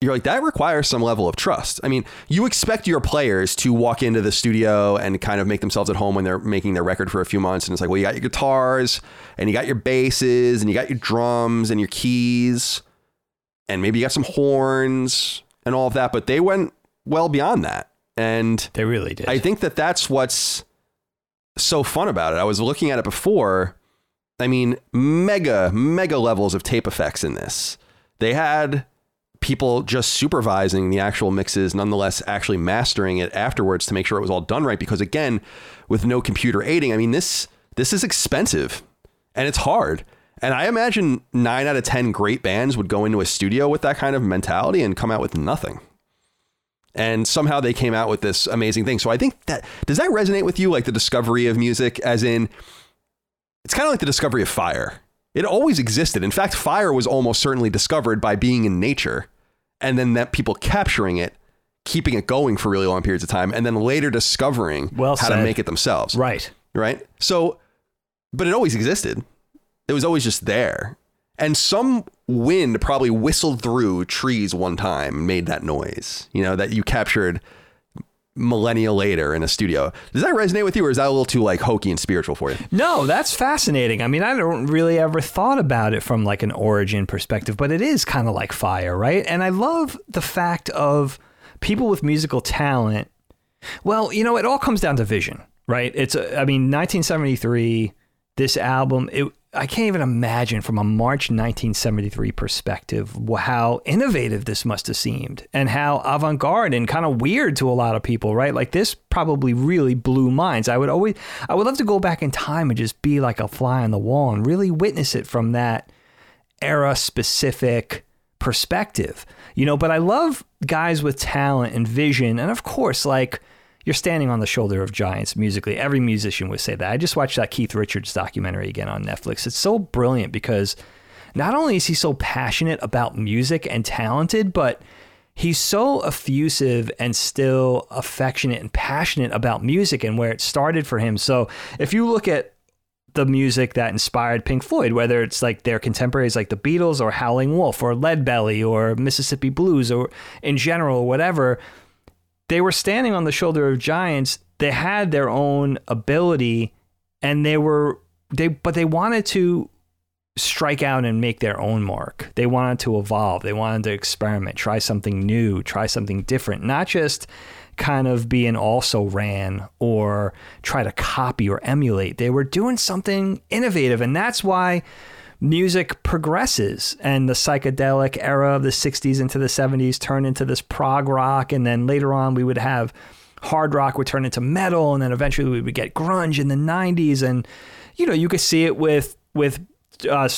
you're like, that requires some level of trust. I mean, you expect your players to walk into the studio and kind of make themselves at home when they're making their record for a few months. And it's like, well, you got your guitars and you got your basses and you got your drums and your keys and maybe you got some horns and all of that. But they went well beyond that. And They really did. I think that that's what's so fun about it. I was looking at it before. I mean, mega, mega levels of tape effects in this. They had people just supervising the actual mixes, nonetheless, actually mastering it afterwards to make sure it was all done right. Because again, with no computer aiding, I mean, this this is expensive and it's hard. And I imagine nine out of ten great bands would go into a studio with that kind of mentality and come out with nothing and somehow they came out with this amazing thing. So I think that does that resonate with you, like the discovery of music, as in it's kind of like the discovery of fire. It always existed. In fact, fire was almost certainly discovered by being in nature, and then that people capturing it, keeping it going for really long periods of time, and then later discovering Well how to make it themselves. right. Right. So, but it always existed. It was always just there. And some wind probably whistled through trees one time and made that noise, you know, that you captured millennia later in a studio. Does that resonate with you or is that a little too like hokey and spiritual for you? No, that's fascinating. I mean, I don't really ever thought about it from like an origin perspective, but it is kind of like fire, right? And I love the fact of people with musical talent. Well, you know, it all comes down to vision, right? It's, a, I mean, 1973, this album, it, I can't even imagine from a March 1973 perspective how innovative this must have seemed and how avant garde and kind of weird to a lot of people, right? Like this probably really blew minds. I would always, I would love to go back in time and just be like a fly on the wall and really witness it from that era specific perspective, you know. But I love guys with talent and vision. And of course, like, you're standing on the shoulder of giants musically. Every musician would say that. I just watched that Keith Richards documentary again on Netflix. It's so brilliant because not only is he so passionate about music and talented, but he's so effusive and still affectionate and passionate about music and where it started for him. So if you look at the music that inspired Pink Floyd, whether it's like their contemporaries like the Beatles or Howling Wolf or Lead Belly or Mississippi Blues or in general, whatever, they were standing on the shoulder of giants. They had their own ability and they were they but they wanted to strike out and make their own mark. They wanted to evolve. They wanted to experiment, try something new, try something different, not just kind of be an also ran or try to copy or emulate. They were doing something innovative and that's why music progresses and the psychedelic era of the 60s into the 70s turned into this prog rock. And then later on we would have hard rock would turn into metal and then eventually we would get grunge in the 90s and you know you could see it with with uh,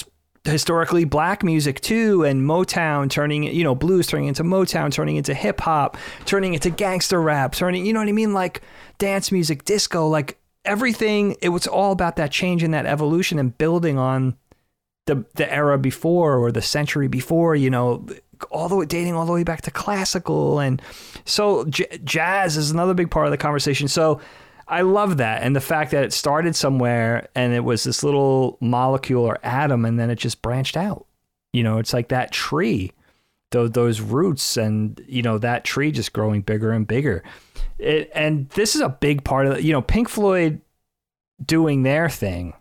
historically black music too and motown turning you know blues turning into motown turning into hip hop turning into gangster rap turning you know what i mean? Like dance music disco like everything it was all about that change and that evolution and building on the the era before or the century before, you know, all the way dating all the way back to classical and so j- jazz is another big part of the conversation. So I love that and the fact that it started somewhere and it was this little molecule or atom and then it just branched out. You know, it's like that tree, those those roots and you know that tree just growing bigger and bigger. It, and this is a big part of. You know, Pink Floyd doing their thing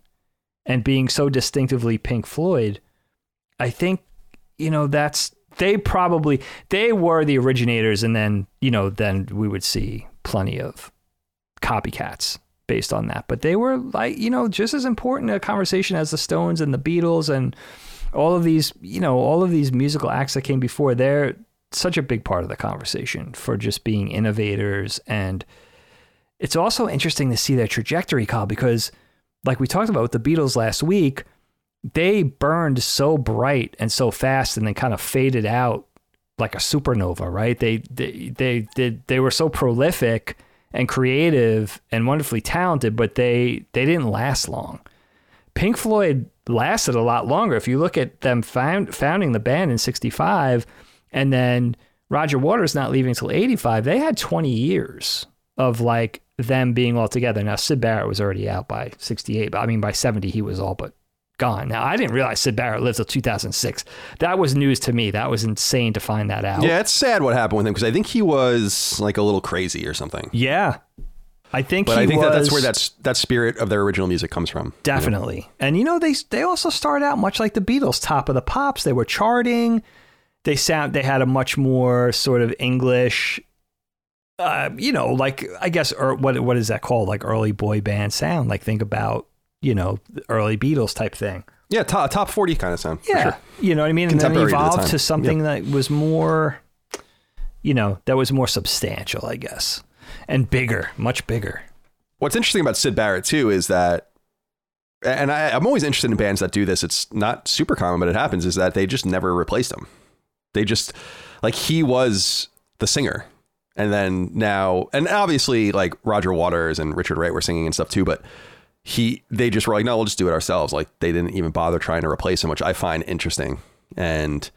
and being so distinctively Pink Floyd, I think, you know, that's they probably they were the originators and then, you know, then we would see plenty of copycats based on that. But they were like, you know, just as important a conversation as the Stones and the Beatles and all of these, you know, all of these musical acts that came before. They're such a big part of the conversation for just being innovators and it's also interesting to see their trajectory, Kyle, because like we talked about with the Beatles last week, they burned so bright and so fast and then kind of faded out like a supernova, right? They they they they, they were so prolific and creative and wonderfully talented, but they they didn't last long. Pink Floyd lasted a lot longer. If you look at them found, founding the band in 65 and then Roger Waters not leaving until 85, they had 20 years of like them being all together. Now, Syd Barrett was already out by 68, but I mean, by 70, he was all but gone. Now, I didn't realize Syd Barrett lived till 2006. That was news to me. That was insane to find that out. Yeah, it's sad what happened with him because I think he was like a little crazy or something. Yeah. I think, but I think that that's where that's that spirit of their original music comes from. Definitely, you know? and you know they they also started out much like the Beatles, top of the pops. They were charting. They sound they had a much more sort of English uh, you know, like I guess, or what what is that called? Like early boy band sound. Like think about, you know, early Beatles type thing. Yeah, top top forty kind of sound. Yeah, sure. you know what I mean. And then evolved to, to something yep. that was more, you know, that was more substantial, I guess, and bigger, much bigger. What's interesting about Syd Barrett too is that, and I, I'm always interested in bands that do this. It's not super common, but it happens. Is that they just never replaced him. They just like he was the singer and then now, and obviously, like Roger Waters and Richard Wright were singing and stuff too, but he, they just were like, no, we'll just do it ourselves. Like they didn't even bother trying to replace him, which I find interesting and,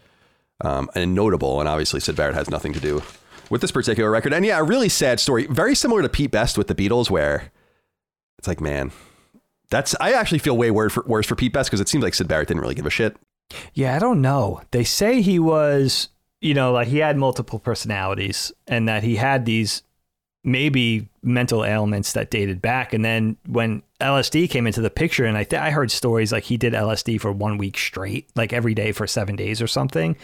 um, and notable. And obviously, Syd Barrett has nothing to do with this particular record. And yeah, a really sad story, very similar to Pete Best with the Beatles, where it's like, man, that's, I actually feel way worse for, worse for Pete Best because it seems like Syd Barrett didn't really give a shit. Yeah, I don't know. They say he was you know, like he had multiple personalities and that he had these maybe mental ailments that dated back. And then when LSD came into the picture, and I th- I heard stories like he did LSD for one week straight, like every day for seven days or something.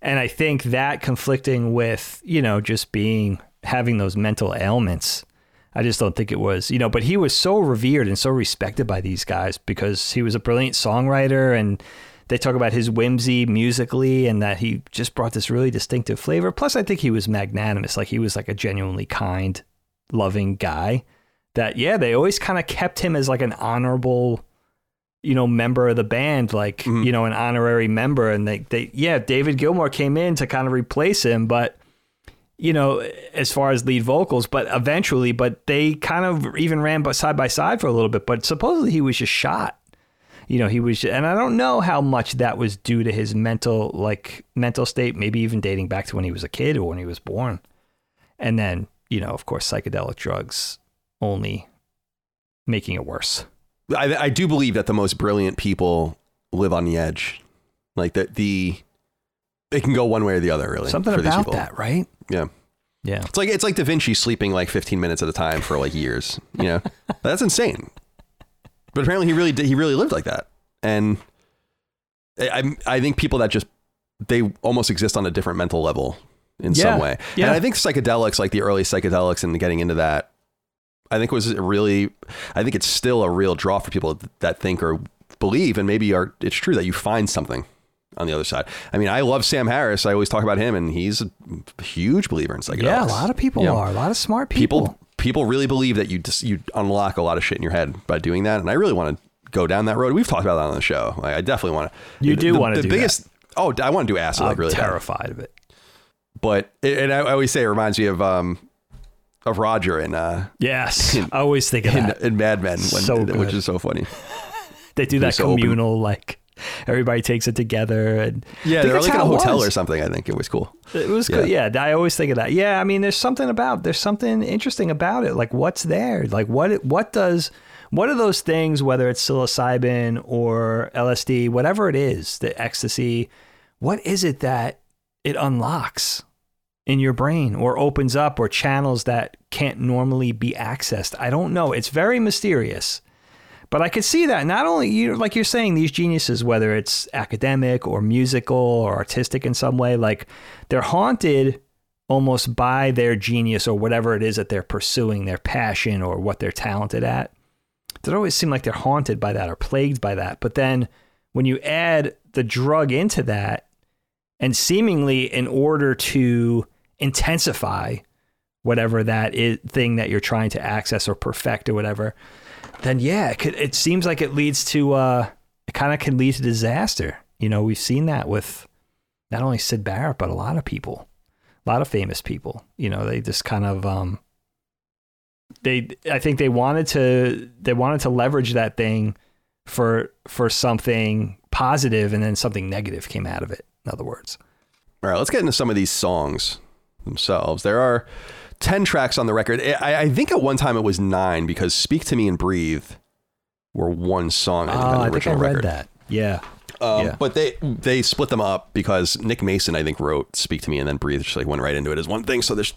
And I think that conflicting with you know just being having those mental ailments, I just don't think it was, you know, but he was so revered and so respected by these guys because he was a brilliant songwriter and they talk about his whimsy musically and that he just brought this really distinctive flavor. Plus, I think he was magnanimous. Like he was like a genuinely kind, loving guy that, yeah, they always kind of kept him as like an honorable, you know, member of the band, like, Mhm. you know, an honorary member. And they, they, yeah, David Gilmour came in to kind of replace him, but you know, as far as lead vocals, but eventually, but they kind of even ran side by side for a little bit. But supposedly he was just shot. You know, he was, and I don't know how much that was due to his mental, like mental state, maybe even dating back to when he was a kid or when he was born. And then, you know, of course, psychedelic drugs only making it worse. I, I do believe that the most brilliant people live on the edge. Like that the it can go one way or the other, really. Something for these about people. that, right? Yeah. Yeah. It's like it's like Da Vinci sleeping like 15 minutes at a time for like years. You know, that's insane. But apparently, he really did. He really lived like that, and I I'm- think people that just they almost exist on a different mental level in Yeah, some way. yeah. And I think psychedelics, like the early psychedelics, and getting into that, I think was really. I think it's still a real draw for people that think or believe, and maybe are. It's true that you find something on the other side. I mean, I love Sam Harris. I always talk about him, and he's a huge believer in psychedelics. Yeah, a lot of people are. A lot of smart people. people people really believe that you just you unlock a lot of shit in your head by doing that and i really want to go down that road. We've talked about that on the show. Like, i definitely want to You do the, wanna the do biggest oh i want to do acid I'm like really bad. terrified of it. but and i always say it reminds me of um of roger and uh Yes, I always think of in, that. in mad men when, So which is so funny. They do that so communal, like everybody takes it together, and yeah they're like in a hotel was. or something i think it was cool It was good. Yeah, I always think of that. Yeah, I mean, there's something about there's something interesting about it. Like, what's there? Like, what what does what are those things? Whether it's psilocybin or LSD, whatever it is, the ecstasy, what is it that it unlocks in your brain or opens up or channels that can't normally be accessed? I don't know. It's very mysterious. But I could see that not only you like you're saying these geniuses, whether it's academic or musical or artistic in some way, like they're haunted almost by their genius or whatever it is that they're pursuing, their passion or what they're talented at. It always seem like they're haunted by that or plagued by that. But then when you add the drug into that, and seemingly in order to intensify whatever that is, thing that you're trying to access or perfect or whatever, then yeah, it, could, it seems like it leads to uh, it kind of can lead to disaster. You know, we've seen that with not only Syd Barrett but a lot of people, a lot of famous people. You know, they just kind of um, they I think they wanted to they wanted to leverage that thing for for something positive, and then something negative came out of it. In other words, all right let's get into some of these songs themselves there are 10 tracks on the record I, I think at one time it was nine because speak to me and breathe were one song I think, on the oh, I think I original read record that. Yeah, Um, Yeah. But they they split them up because Nick Mason, I think, wrote "Speak to Me" and then "Breathe," just like went right into it as one thing. So there's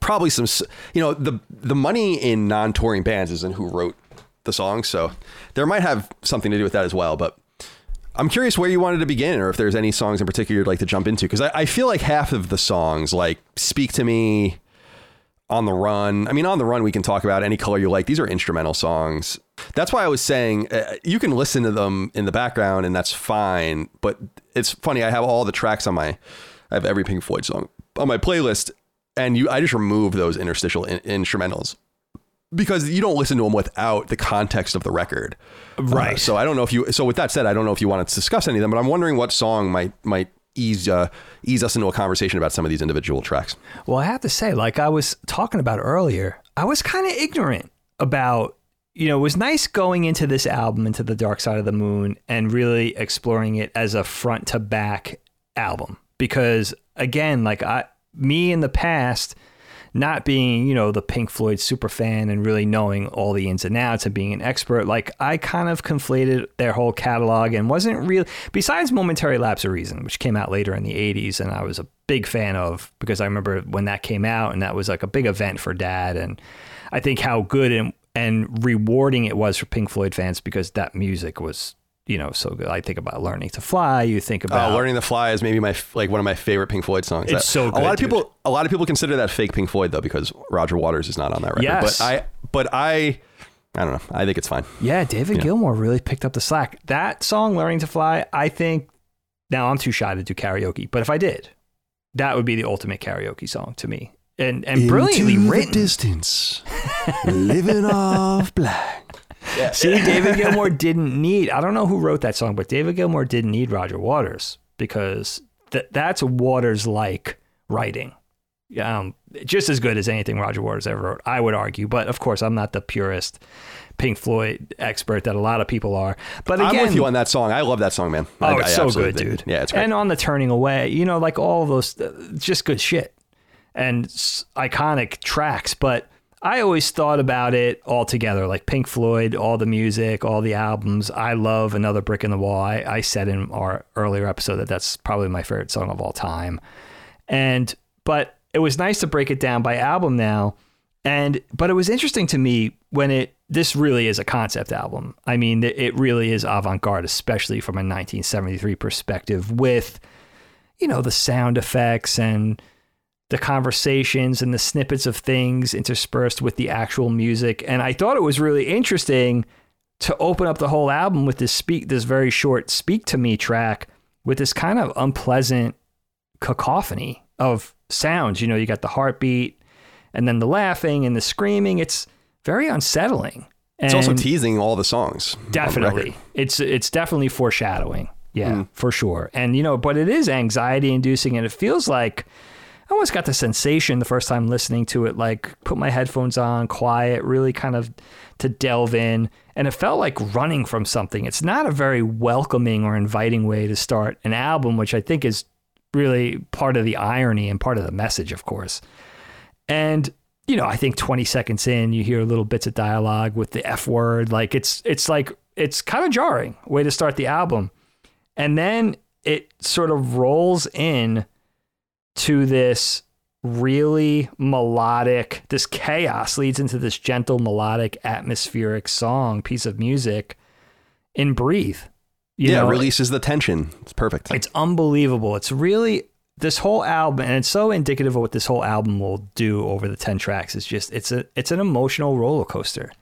probably some, you know, the the money in non-touring bands is in who wrote the song. so there might have something to do with that as well. But I'm curious where you wanted to begin, or if there's any songs in particular you'd like to jump into, because I, I feel like half of the songs, like "Speak to Me," on the run. I mean, on the run, we can talk about any color you like. These are instrumental songs. That's why I was saying uh, you can listen to them in the background, and that's fine. But it's funny. I have all the tracks on my, I have every Pink Floyd song on my playlist, and you, I just remove those interstitial in, instrumentals because you don't listen to them without the context of the record. Right. Uh, so I don't know if you. So with that said, I don't know if you want to discuss any of them, but I'm wondering what song might might ease uh, ease us into a conversation about some of these individual tracks. Well, I have to say, like I was talking about earlier, I was kind of ignorant about, you know, it was nice going into this album, into the Dark Side of the Moon, and really exploring it as a front to back album. Because again, like I, me in the past, not being, you know, the Pink Floyd super fan and really knowing all the ins and outs and being an expert, like I kind of conflated their whole catalog and wasn't real. Besides Momentary Lapse of Reason, which came out later in the 80s, and I was a big fan of because I remember when that came out and that was like a big event for dad. And I think how good and, and rewarding it was for Pink Floyd fans because that music was you know so good. I think about learning to fly. You think about Uh, Learning to Fly is maybe my like one of my favorite Pink Floyd songs. It's so good, A lot of people, a lot of people consider that fake Pink Floyd though because Roger Waters is not on that record. Yes. But I, but I, I don't know. I think it's fine. Yeah, David Gilmour really picked up the slack. That song, Learning to Fly, I think now I'm too shy to do karaoke, but if I did, that would be the ultimate karaoke song to me. And and brilliantly written. distance, living off black. See, David Gilmour didn't need, I don't know who wrote that song, but David Gilmour didn't need Roger Waters because th- that's Waters like writing. Um, just as good as anything Roger Waters ever wrote, I would argue. But of course, I'm not the purest Pink Floyd expert that a lot of people are. But again, I'm with you on that song. I love that song, man. I- Oh, it's I so good, dude. Yeah, it's great. And on the turning away, you know, like all those, uh, just good shit and s- iconic tracks. But I always thought about it all together, like Pink Floyd, all the music, all the albums. I love Another Brick in the Wall. I, I said in our earlier episode that that's probably my favorite song of all time. And, but it was nice to break it down by album now. And, but it was interesting to me when it, this really is a concept album. I mean, it- really is avant garde, especially from a 1973 perspective with, you know, the sound effects and the conversations and the snippets of things interspersed with the actual music. And I thought it was really interesting to open up the whole album with this speak, this very short speak to me track with this kind of unpleasant cacophony of sounds. You know, you got the heartbeat and then the laughing and the screaming. It's very unsettling. And it's also teasing all the songs. on the. Definitely. It's it's definitely foreshadowing. Yeah, Mm. for sure. And you know, but it is anxiety inducing and it feels like I almost got the sensation the first time listening to it, like put my headphones on, quiet, really kind of to delve in. And it felt like running from something. It's not a very welcoming or inviting way to start an album, which I think is really part of the irony and part of the message, of course. And you know, I think 20 seconds in, you hear little bits of dialogue with the F word. Like it's it's like it's kind of jarring way to start the album. And then it sort of rolls in to this really melodic, this chaos leads into this gentle, melodic, atmospheric song, piece of music in Breathe. You yeah, know, releases the tension. It's perfect. it's unbelievable. It's really this whole album, and it's so indicative of what this whole album will do over the ten tracks. It's just it's a it's an emotional roller coaster.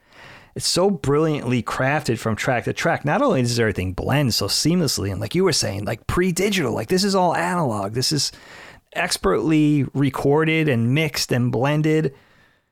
It's so brilliantly crafted from track to track. Not only does everything blend so seamlessly, and like you were saying, like pre-digital, like this is all analog. This is expertly recorded and mixed and blended.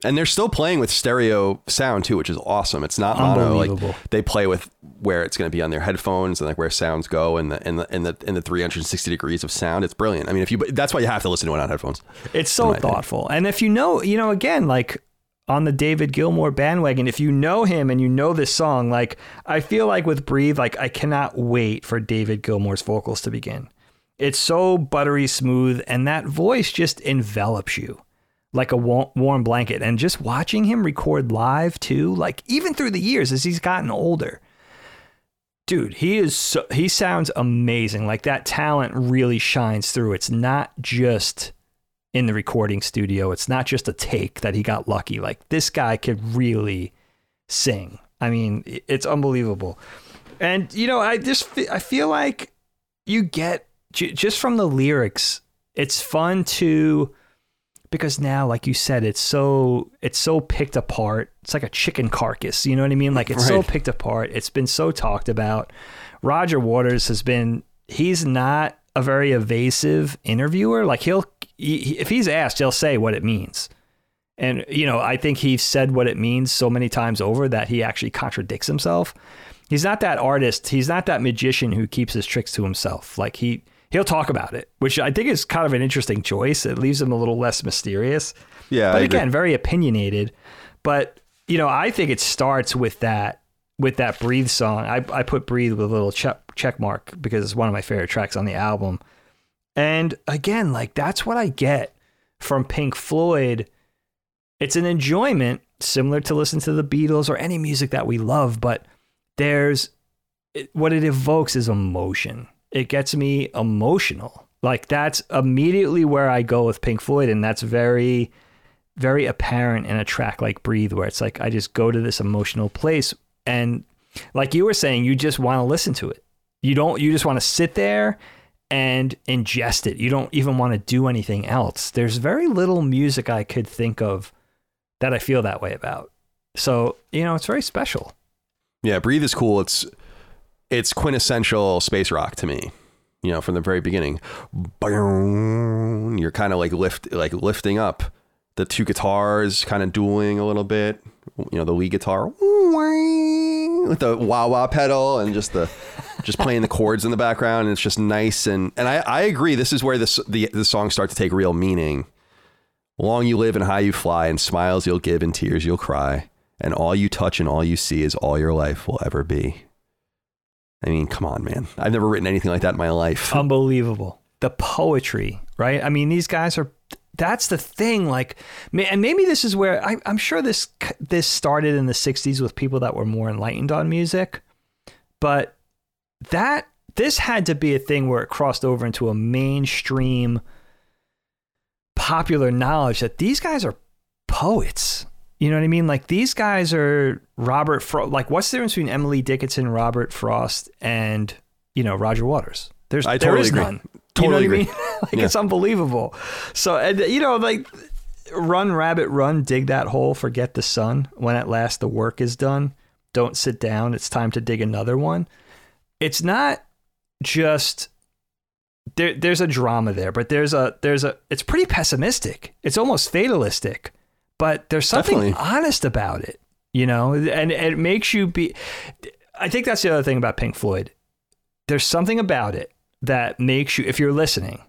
and they're still playing with stereo sound too, which is awesome. It's not mono. Like they play with where it's going to be on their headphones and like where sounds go and the and the and the, and the 360 degrees of sound. It's brilliant. I mean, if you that's why you have to listen to it on headphones. It's so my opinion. thoughtful. And if you know, you know, again, like on the David Gilmour bandwagon, if you know him and you know this song, like I feel like with Breathe, like I cannot wait for David Gilmour's vocals to begin. It's so buttery smooth, and that voice just envelops you like a warm blanket. And just watching him record live too, like even through the years as he's gotten older, dude, he is so, he sounds amazing. Like that talent really shines through. It's not just in the recording studio. It's not just a take that he got lucky. Like this guy could really sing. I mean, it's unbelievable. And you know, I just I feel like you get j- just from the lyrics, it's fun to because now like you said it's so it's so picked apart. It's like a chicken carcass, you know what I mean? Like it's so picked apart. It's been so talked about. Roger Waters has been he's not a very evasive interviewer. Like he'll he, he- if he's asked, he'll say what it means. And you know, I think he's said what it means so many times over that he actually contradicts himself. He's not that artist. He's not that magician who keeps his tricks to himself. Like he he'll talk about it, which I think is kind of an interesting choice. It leaves him a little less mysterious. Yeah, but I agree. again, very opinionated. But you know, I think it starts with that with that breathe song. I I put breathe with a little check check mark because it's one of my favorite tracks on the album. And again, like that's what I get from Pink Floyd. It's an enjoyment similar to listen to the Beatles or any music that we love, but there's it, what it evokes is emotion. It gets me emotional. Like that's immediately where I go with Pink Floyd, and that's very, very apparent in a track like Breathe, where it's like I just go to this emotional place, and like you were saying, you just want to listen to it. You don't you just want to sit there and ingest it. You don't even want to do anything else. There's very little music I could think of that I feel that way about. So, you know, it's very special. Yeah, Breathe is cool. It's it's quintessential space rock to me. You know, from the very beginning. You're kind of like lift like lifting up the two guitars kind of dueling a little bit. You know, the lead guitar with the wah wah pedal and just the just playing the chords in the background. And it's just nice and and I, I agree. This is where this the the songs start to take real meaning. Long you live and high you fly, and smiles you'll give and tears you'll cry, and all you touch and all you see is all your life will ever be. I mean, come on, man. I've never written anything like that in my life. Unbelievable. The poetry, right? I mean, these guys are that's the thing like and maybe this is where I, am sure this this started in the 60s with people that were more enlightened on music but that this had to be a thing where it crossed over into a mainstream popular knowledge that these guys are poets you know what i mean like these guys are robert frost like what's the difference between emily dickinson robert frost and you know roger waters there's I there totally is agree. none Totally you know agree. what I mean? like Yeah. it's unbelievable. So and you know, like run rabbit run, dig that hole, forget the sun. When at last the work is done, don't sit down. It's time to dig another one. It's not just there there's a drama there, but there's a there's a it's pretty pessimistic. It's almost fatalistic. But there's something Definitely. honest about it, you know, and it makes you be I think that's the other thing about Pink Floyd. There's something about it that makes you, if you're listening,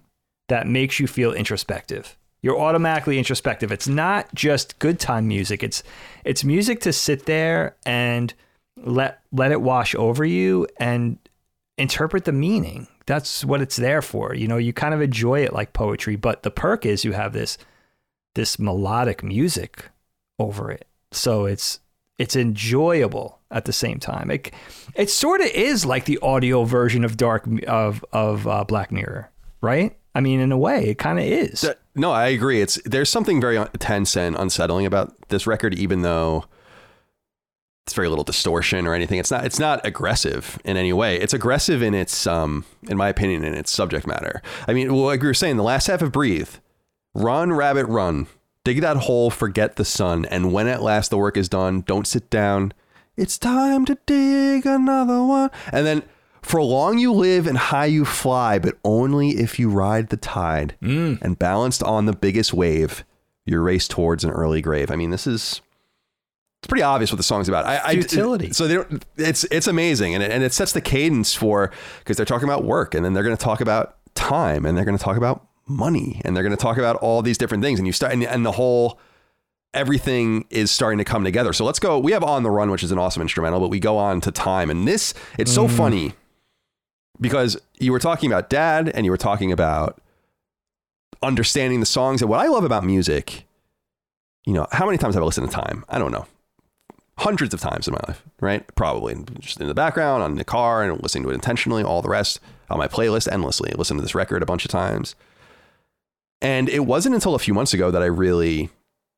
that makes you feel introspective. You're automatically introspective. It's not just good time music. It's it's music to sit there and let let it wash over you and interpret the meaning. That's what it's there for. You know, you kind of enjoy it like poetry, but the perk is you have this this melodic music over it. So it's it's enjoyable at the same time. It it sort of is like the audio version of Dark of of uh, Black Mirror, right? I mean, in a way, it kind of is. No, I agree. It's there's something very tense and unsettling about this record, even though it's very little distortion or anything. It's not it's not aggressive in any way. It's aggressive in its um in my opinion in its subject matter. I mean, well, like we were saying, the last half of Breathe, run rabbit run, dig that hole, forget the sun, and when at last the work is done, don't sit down. It's time to dig another one. And then for long you live and high you fly, but only if you ride the tide mm. and balanced on the biggest wave, you race towards an early grave. I mean, this is it's pretty obvious what the song's about. I, I- so they don't, it's it's amazing, and it, and it sets the cadence for because they're talking about work, and then they're going to talk about time, and they're going to talk about money, and they're going to talk about all these different things, and you start and, and the whole everything is starting to come together. So let's go. We have on the run, which is an awesome instrumental, but we go on to time, and this it's so mm. funny because you were talking about dad, and you were talking about understanding the songs, and what I love about music. You know, how many times have I listened to time? I don't know hundreds of times in my life, right? Probably just in the background, on the car, and listening to it intentionally, all the rest on my playlist endlessly. Listen to this record a bunch of times. And it wasn't until a few months ago that I really,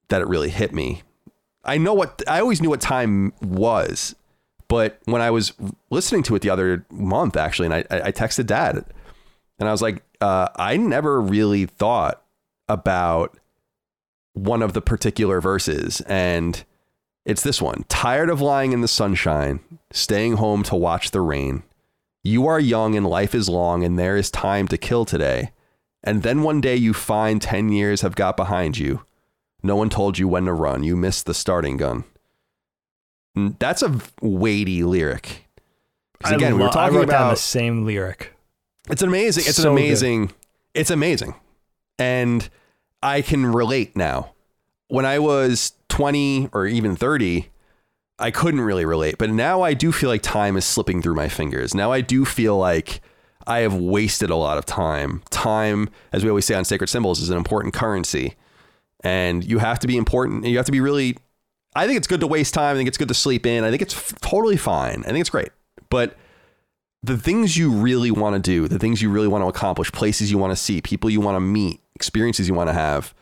that it really hit me. I know what, I always knew what time was, but when I was listening to it the other month, actually, and I, I texted dad and I was like, uh, I never really thought about one of the particular verses. And it's this one Tired of lying in the sunshine, staying home to watch the rain. You are young and life is long, and there is time to kill today. And then one day you find 10 years have got behind you. No one told you when to run. You missed the starting gun. That's a weighty lyric. again, we lo- were talking down the same lyric. it's an amazing. It's So an good. amazing. It's amazing, and I can relate now. When I was twenty or even thirty, I couldn't really relate, but now I do feel like time is slipping through my fingers. Now I do feel like I have wasted a lot of time. Time, as we always say on Sacred Symbols, is an important currency, and you have to be important. You have to be really. I think it's good to waste time. I think it's good to sleep in. I think it's f- totally fine. I think it's great, but the things you really want to do, the things you really want to accomplish, places you want to see, people you want to meet, experiences you want to have.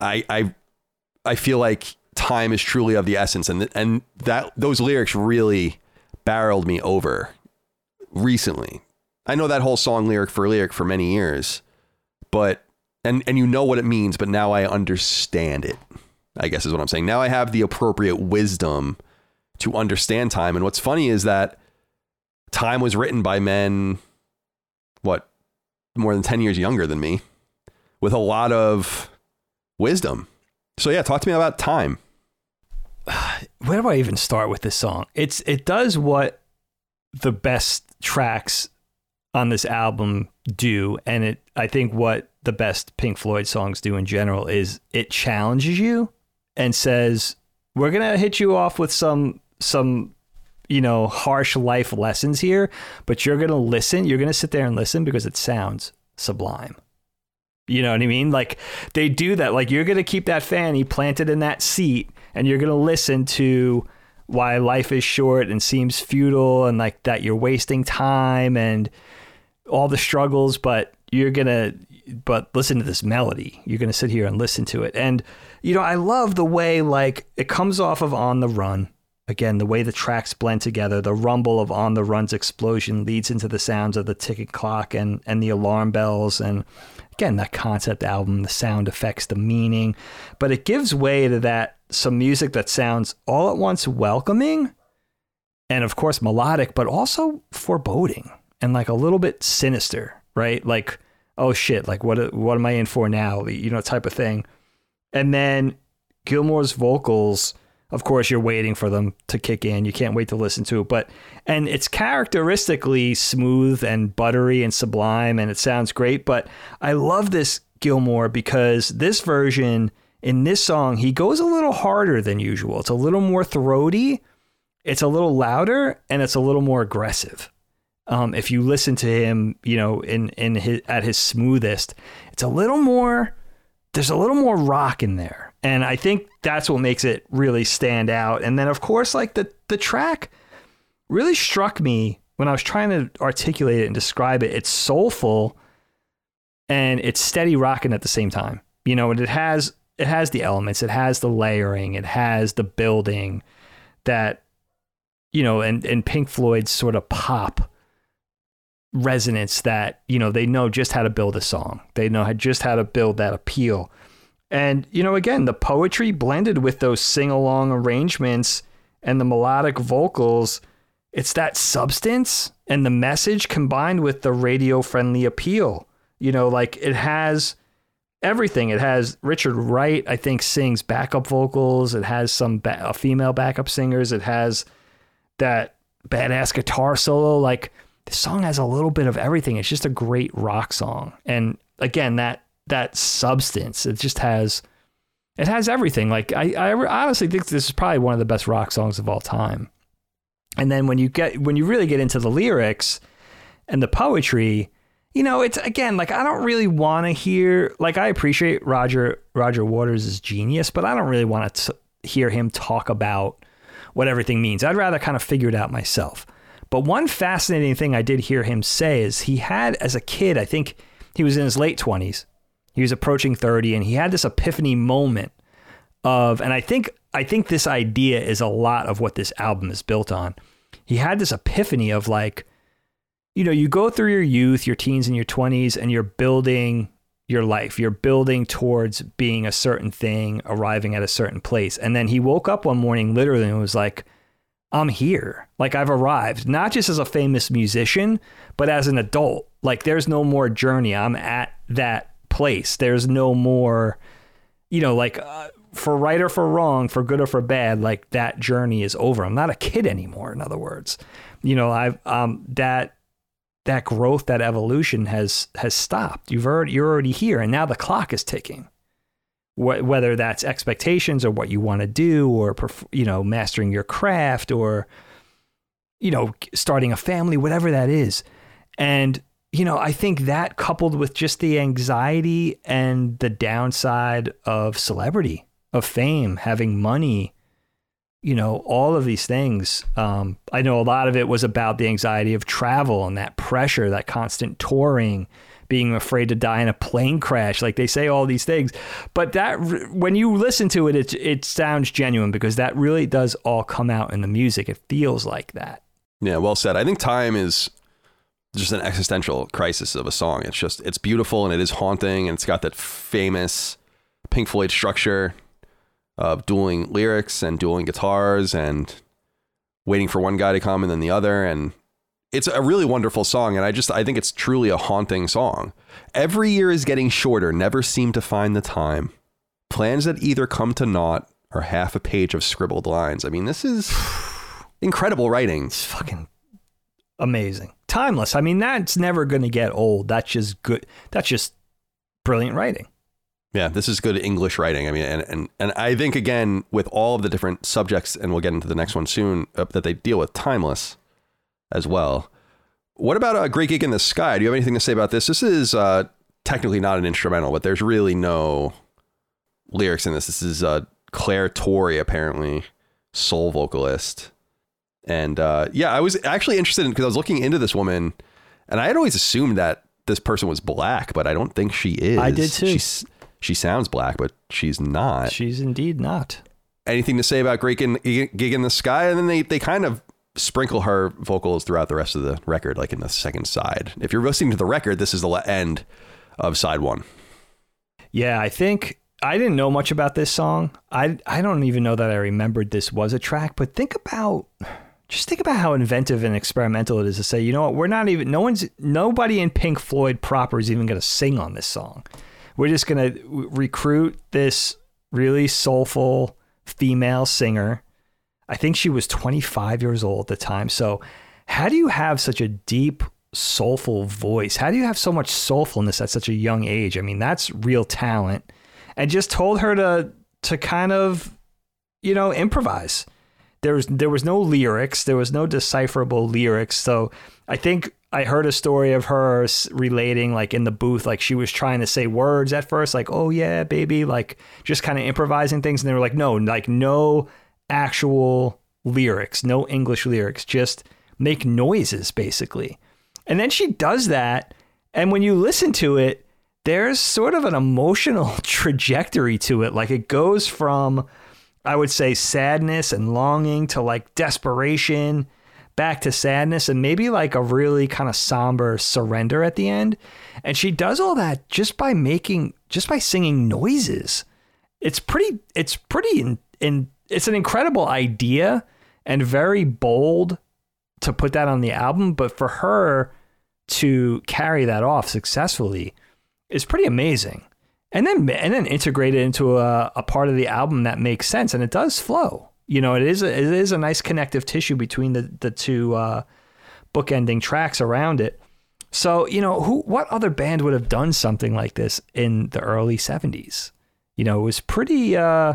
I I I feel like time is truly of the essence, and and that those lyrics really barreled me over recently. I know that whole song lyric for lyric for many years, but and and you know what it means, but now I understand it. I guess is what I'm saying. Now I have the appropriate wisdom to understand time. And what's funny is that time was written by men what more than 10 years younger than me with a lot of wisdom. So yeah, talk to me about time. Where do I even start with this song? It's it does what the best tracks on this album do and it I think what the best Pink Floyd songs do in general is it challenges you and says we're going to hit you off with some some you know harsh life lessons here but you're going to listen you're going to sit there and listen because it sounds sublime you know what I mean? Like they do that. Like you're gonna keep that fanny planted in that seat, and you're gonna listen to why life is short and seems futile, and like that you're wasting time and all the struggles. But you're gonna, but listen to this melody. You're gonna sit here and listen to it. And you know, I love the way like it comes off of On the Run. Again, the way the tracks blend together, the rumble of On the Run's explosion leads into the sounds of the ticking clock and, and the alarm bells and again, that concept album, the sound effects, the meaning, but it gives way to that some music that sounds all at once welcoming and of course melodic, but also foreboding and like a little bit sinister, right? Like, oh shit, like what what am I in for now? You know, type of thing. And then Gilmour's vocals of course you're waiting for them to kick in you can't wait to listen to it but and it's characteristically smooth and buttery and sublime and it sounds great but i love this gilmour because this version in this song he goes a little harder than usual it's a little more throaty it's a little louder and it's a little more aggressive um, if you listen to him you know in in his at his smoothest it's a little more there's a little more rock in there and I think that's what makes it really stand out. And then of course, like the the track really struck me when I was trying to articulate it and describe it. It's soulful and it's steady rocking at the same time. You know, and it has it has the elements, it has the layering, it has the building that you know, and and Pink Floyd's sort of pop resonance that, you know, they know just how to build a song. They know just how to build that appeal. And, you know, again, the poetry blended with those sing along arrangements and the melodic vocals, it's that substance and the message combined with the radio friendly appeal. You know, like it has everything. It has Richard Wright, I think, sings backup vocals. It has some ba- uh, female backup singers. It has that badass guitar solo. Like the song has a little bit of everything. It's just a great rock song. And again, that that substance. It just has it has everything. Like I, I honestly think this is probably one of the best rock songs of all time. And then when you get when you really get into the lyrics and the poetry, you know, it's again like I don't really want to hear like I appreciate Roger Roger Waters' genius, but I don't really want to hear him talk about what everything means. I'd rather kind of figure it out myself. But one fascinating thing I did hear him say is he had as a kid, I think he was in his late 20s, he was approaching 30 and he had this epiphany moment of and I think I think this idea is a lot of what this album is built on. He had this epiphany of like you know, you go through your youth, your teens and your 20s and you're building your life. You're building towards being a certain thing, arriving at a certain place. And then he woke up one morning literally and was like, I'm here. Like I've arrived, not just as a famous musician, but as an adult. Like there's no more journey. I'm at that place. There's no more, you know, like uh, for right or for wrong, for good or for bad, like that journey is over. I'm not a kid anymore. In other words, you know, I've um that that growth, that evolution has has stopped. You've already you're already here, and now the clock is ticking. Wh- whether that's expectations or what you want to do, or you know, mastering your craft, or you know, starting a family, whatever that is, and you know, I think that coupled with just the anxiety and the downside of celebrity, of fame, having money, you know, all of these things. Um, I know a lot of it was about the anxiety of travel and that pressure, that constant touring, being afraid to die in a plane crash. Like they say all these things, but that when you listen to it, it it sounds genuine because that really does all come out in the music. It feels like that. Yeah, well said. I think time is just an existential crisis of a song. It's just it's beautiful and it is haunting and it's got that famous Pink Floyd structure of dueling lyrics and dueling guitars and waiting for one guy to come and then the other and it's a really wonderful song and I just I think it's truly a haunting song. Every year is getting shorter, never seem to find the time. Plans that either come to naught or half a page of scribbled lines. I mean, this is incredible writing. It's fucking amazing. Timeless. I mean, that's never going to get old. That's just good. That's just brilliant writing. Yeah, this is good English writing. I mean, and, and, and I think, again, with all of the different subjects, and we'll get into the next one soon, uh, that they deal with timeless as well. What about a great gig in the sky? Do you have anything to say about this? This is uh, technically not an instrumental, but there's really no lyrics in this. This is uh, Clare Torry, apparently, soul vocalist. And uh, yeah, I was actually interested in because I was looking into this woman, and I had always assumed that this person was black, but I don't think she is. I did too. She's, she sounds black, but she's not. She's indeed not. Anything to say about Great Gig in the Sky? And then they, they kind of sprinkle her vocals throughout the rest of the record, like in the second side. If you're listening to the record, this is the end of side one. Yeah, I think I didn't know much about this song. I I don't even know that I remembered this was a track, but think about just think about how inventive and experimental it is to say, you know what, we're not even no one's nobody in Pink Floyd proper is even going to sing on this song. We're just going to recruit this really soulful female singer. I think she was 25 years old at the time. So, how do you have such a deep soulful voice? How do you have so much soulfulness at such a young age? I mean, that's real talent. And just told her to to kind of you know, improvise there was there was no lyrics, there was no decipherable lyrics. So I think I heard a story of her relating like in the booth, like she was trying to say words at first, like "oh yeah, baby," like just kind of improvising things, and they were like, "No, like no actual lyrics, no English lyrics, just make noises basically." And then she does that, and when you listen to it, there's sort of an emotional trajectory to it. Like it goes from I would say sadness and longing to like desperation, back to sadness, and maybe like a really kind of somber surrender at the end. And she does all that just by making, just by singing noises. It's pretty, it's pretty, in, in it's an incredible idea and very bold to put that on the album. But for her to carry that off successfully is pretty amazing and then and then integrate it into a, a part of the album that makes sense and it does flow. You know it is a, it is a nice connective tissue between the the two uh, bookending tracks around it. So you know who what other band would have done something like this in the early 70s you know it was pretty uh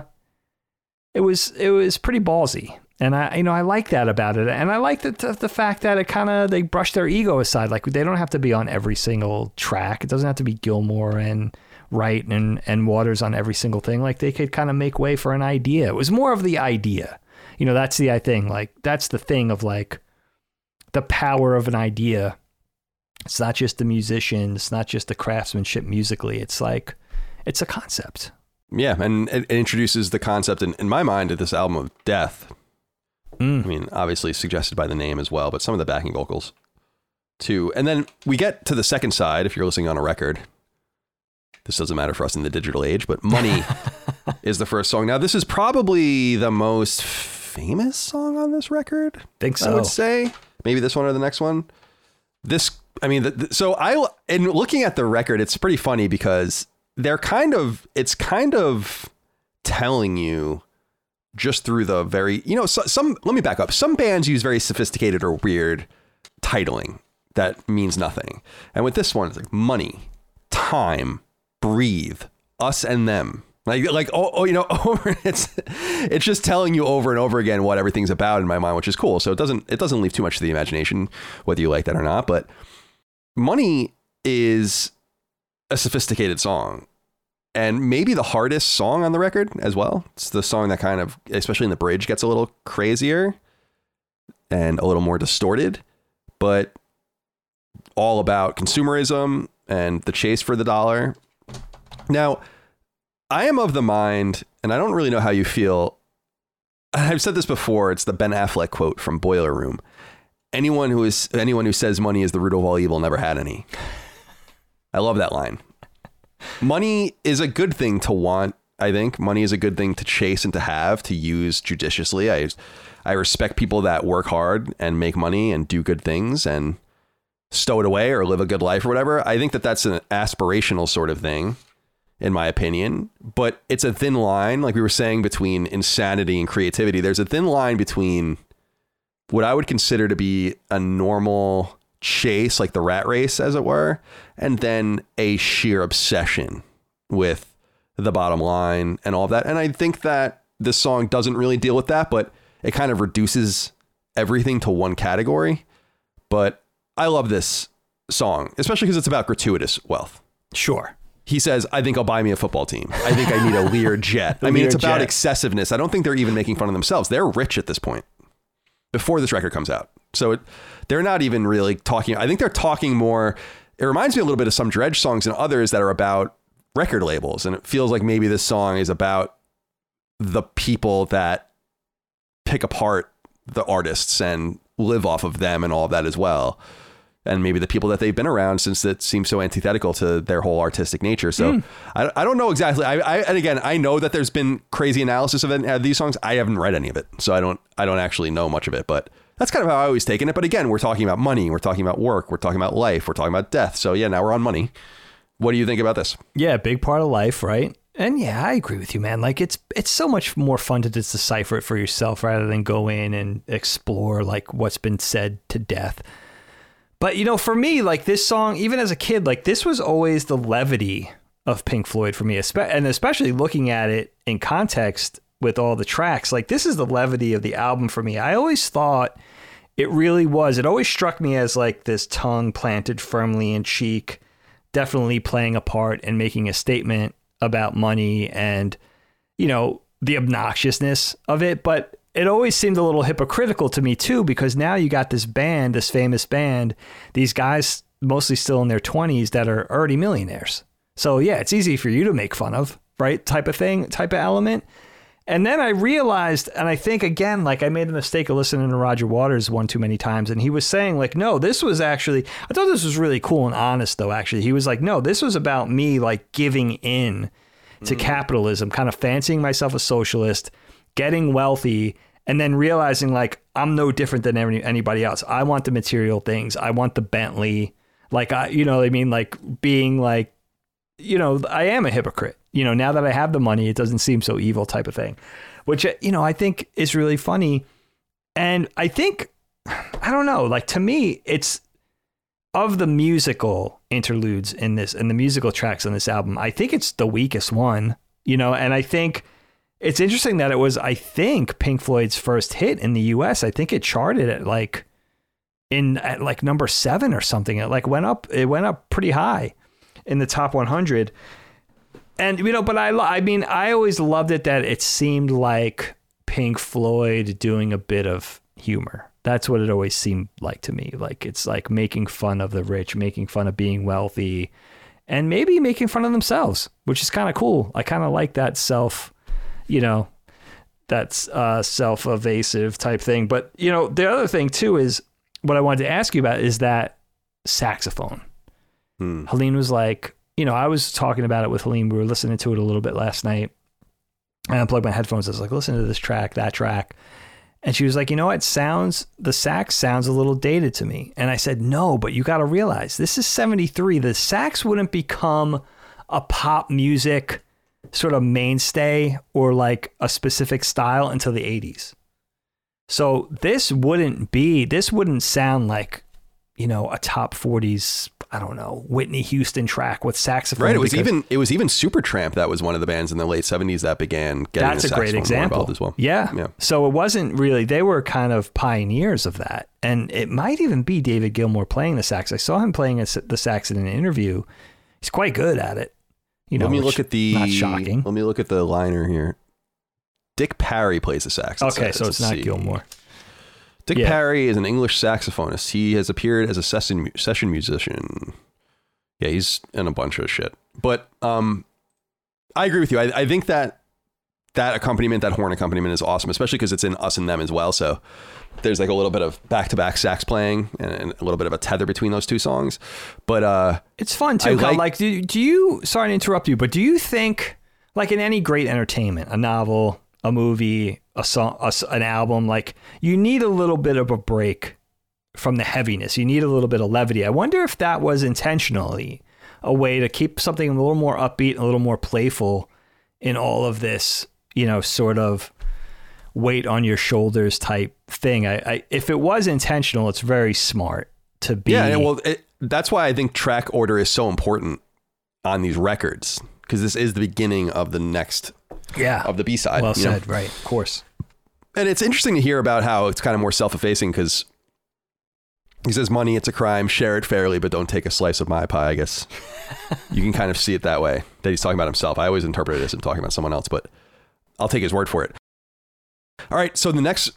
it was it was pretty ballsy. And I, you know, I like that about it, and I like the the fact that it kind of they brush their ego aside. Like they don't have to be on every single track. It doesn't have to be Gilmour and Wright and and Waters on every single thing. Like they could kind of make way for an idea. It was more of the idea. You know, that's the I thing. Like that's the thing of like the power of an idea. It's not just the musician. It's not just the craftsmanship musically. It's like it's a concept. Yeah, and it, introduces the concept in, in my mind of this album of death. Mm. I mean, obviously suggested by the name as well, but some of the backing vocals too. And then we get to the second side if you're listening on a record this doesn't matter for us in the digital age, but Money is the first song. Now, this is probably the most famous song on this record. Think so. I would say maybe this one or the next one. This, I mean, the, the, so I, in looking at the record, it's pretty funny because they're kind of, it's kind of telling you just through the very, you know, so, some, let me back up. Some bands use very sophisticated or weird titling that means nothing. And with this one, it's like money, time, breathe, us and them. Like, like, oh, oh, you know, over it's, it's just telling you over and over again what everything's about in my mind, which is cool. So it doesn't, it doesn't leave too much to the imagination, whether you like that or not. But money is a sophisticated song and maybe the hardest song on the record as well. It's the song that kind of, especially in the bridge, gets a little crazier and a little more distorted, but all about consumerism and the chase for the dollar now, I am of the mind, and I don't really know how you feel. I've said this before. It's the Ben Affleck quote from Boiler Room. anyone who is anyone who says money is the root of all evil never had any. I love that line. Money is a good thing to want. I think money is a good thing to chase and to have to use judiciously. I I respect people that work hard and make money and do good things and stow it away or live a good life or whatever. I think that that's an aspirational sort of thing in my opinion, but it's a thin line like we were saying between insanity and creativity. There's a thin line between what I would consider to be a normal chase, like the rat race, as it were, and then a sheer obsession with the bottom line and all of that. And I think that this song doesn't really deal with that, but it kind of reduces everything to one category. But I love this song, especially because it's about gratuitous wealth. Sure. He says, I think I'll buy me a football team. I think I need a Lear jet. I mean, it's about jet. excessiveness. I don't think they're even making fun of themselves. They're rich at this point before this record comes out. So it, they're not even really talking. I think they're talking more. It reminds me a little bit of some Dredg songs and others that are about record labels. And it feels like maybe this song is about the people that pick apart the artists and live off of them and all of that as well. And maybe the people that they've been around since that seems so antithetical to their whole artistic nature. So Hmm. I, I don't know exactly. I, I and again I know that there's been crazy analysis of it, uh, these songs. I haven't read any of it, so I don't I don't actually know much of it. But that's kind of how I always taken it. But again, we're talking about money, we're talking about work, we're talking about life, we're talking about death. So yeah, now we're on money. What do you think about this? Yeah, big part of life, right? And yeah, I agree with you, man. Like it's it's so much more fun to just decipher it for yourself rather than go in and explore like what's been said to death. But you know, for me, like this song, even as a kid, like this was always the levity of Pink Floyd for me, and especially looking at it in context with all the tracks. Like this is the levity of the album for me. I always thought it really was. It always struck me as like this tongue planted firmly in cheek, definitely playing a part and making a statement about money and, you know, the obnoxiousness of it. But it always seemed a little hypocritical to me too, because now you got this band, this famous band, these guys mostly still in their 20s that are already millionaires. So yeah, it's easy for you to make fun of, right? Type of thing, type of element. And then I realized, and I think again, like I made the mistake of listening to Roger Waters one too many times, and he was saying, like, no, this was actually, I thought this was really cool and honest, though, actually. He was like, no, this was about me, like, giving in to mm. capitalism, kind of fancying myself a socialist, getting wealthy, and then realizing, like, I'm no different than any, anybody else. I want the material things, I want the Bentley. Like, I, you know I mean? Like, being like, you know, I am a hypocrite. You know, now that I have the money, it doesn't seem so evil type of thing, which, uh, you know, I think is really funny. And I think, I don't know, like to me, it's of the musical interludes in this and the musical tracks on this album, I think it's the weakest one, you know, and I think it's interesting that it was, I think, Pink Floyd's first hit in the US. I think it charted at like, in at like number seven or something. It like went up, it went up pretty high in the top 100 and you know but i i mean i always loved it that it seemed like pink floyd doing a bit of humor that's what it always seemed like to me like it's like making fun of the rich making fun of being wealthy and maybe making fun of themselves which is kind of cool i kind of like that self you know that's uh self-evasive type thing but you know the other thing too is what i wanted to ask you about is that saxophone Hmm. Helene was like, you know, I was talking about it with Helene. We were listening to it a little bit last night. I unplugged my headphones. I was like, listen to this track, that track. And she was like, you know what? Sounds, the sax sounds a little dated to me. And I said, no, but you got to realize this is 73. The sax wouldn't become a pop music sort of mainstay or like a specific style until the 80s. So this wouldn't be, this wouldn't sound like, you know, a top 40s, I don't know, Whitney Houston track with saxophone. Right. It was even it was even Supertramp that was one of the bands in the late seventies that began getting that's a great example as well. Yeah. Yeah. So it wasn't really, they were kind of pioneers of that. And it might even be David Gilmour playing the sax. I saw him playing the sax in an interview. He's quite good at it. You know, let me look at the not shocking. Let me look at the liner here. Dick Parry plays the sax. Okay, so it's Let's not see. Gilmour. Dick Yeah. Parry is an English saxophonist. He has appeared as a session session musician. Yeah, he's in a bunch of shit. But um, I agree with you. I, I think that that accompaniment, that horn accompaniment is awesome, especially because it's in us and them as well. So there's like a little bit of back to back sax playing and, and, a little bit of a tether between those two songs. But uh, it's fun too. Like, like do, do you, sorry to interrupt you, but do you think, like in any great entertainment, a novel, a movie, a song, a, an album, like you need a little bit of a break from the heaviness. You need a little bit of levity. I wonder if that was intentionally a way to keep something a little more upbeat, a little more playful in all of this, you know, sort of weight on your shoulders type thing. I, I if it was intentional, it's very smart to be. Yeah, well, it, that's why I think track order is so important on these records because this is the beginning of the next yeah of the B side. Well said, know? right? Of course. And it's interesting to hear about how it's kind of more self effacing because he says, "Money, it's a crime. Share it fairly, but don't take a slice of my pie." I guess you can kind of see it that way that he's talking about himself. I always interpret it as him talking about someone else, but I'll take his word for it. All right, so the next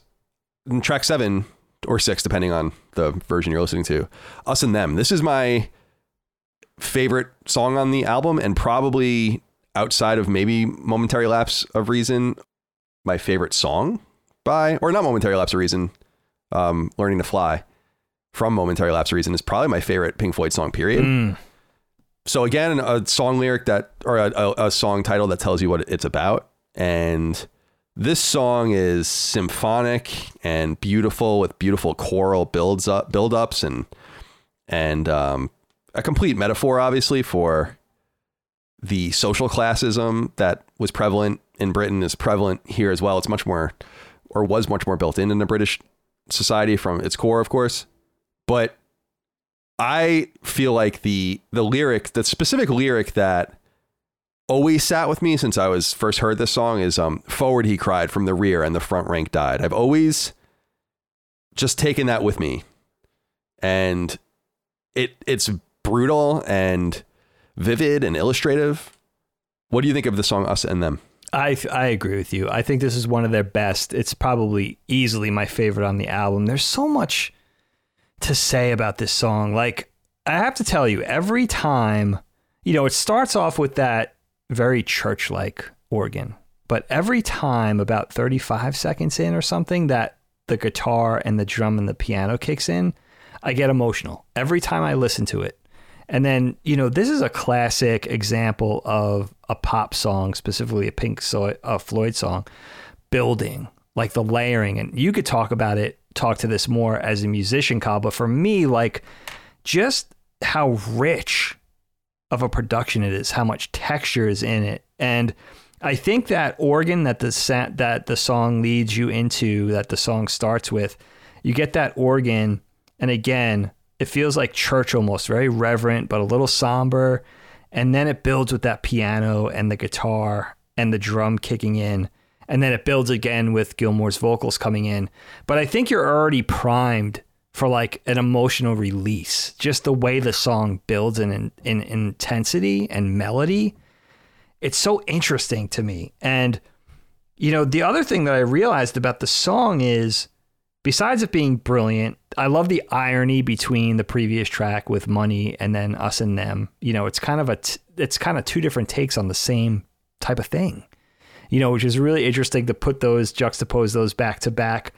track seven or six, depending on the version you're listening to, "Us and Them." This is my favorite song on the album, and probably outside of maybe "Momentary Lapse of Reason," my favorite song by, or not "Momentary Lapse of Reason," um, "Learning to Fly." from Momentary Lapse of Reason is probably my favorite Pink Floyd song, period. Mm. So again, a song lyric that, or a, a, song title that tells you what it's about. And this song is symphonic and beautiful with beautiful choral builds up, build ups and, and, um, a complete metaphor, obviously, for the social classism that was prevalent in Britain is prevalent here as well. It's much more, or was much more built in in the British society from its core, of course. But I feel like the the lyric, the specific lyric that always sat with me since I was first heard this song is um forward he cried from the rear and the front rank died. I've always just taken that with me. And it it's brutal and vivid and illustrative. What do you think of the song Us and Them? I I agree with you. I think this is one of their best. It's probably easily my favorite on the album. There's so much to say about this song. Like, I have to tell you, every time, you know, it starts off with that very church like organ, but every time, about 35 seconds in or something, that the guitar and the drum and the piano kicks in, I get emotional every time I listen to it. And then, you know, this is a classic example of a pop song, specifically a Pink Floyd song, building like the layering. And you could talk about it talk to this more as a musician, Kyle. But for me, like just how rich of a production it is, how much texture is in it, and I think that organ that the sa- that the song leads you into, that the song starts with, you get that organ, and again, it feels like church almost, very reverent but a little somber, and then it builds with that piano and the guitar and the drum kicking in, and then it builds again with Gilmour's vocals coming in. But I think you're already primed for like an emotional release. Just the way the song builds in, in, in intensity and melody. It's so interesting to me. And, you know, the other thing that I realized about the song is besides it being brilliant, I love the irony between the previous track with Money and then Us and Them. You know, it's kind of a, t- it's kind of two different takes on the same type of thing you know, which is really interesting to put those, juxtapose those back to back.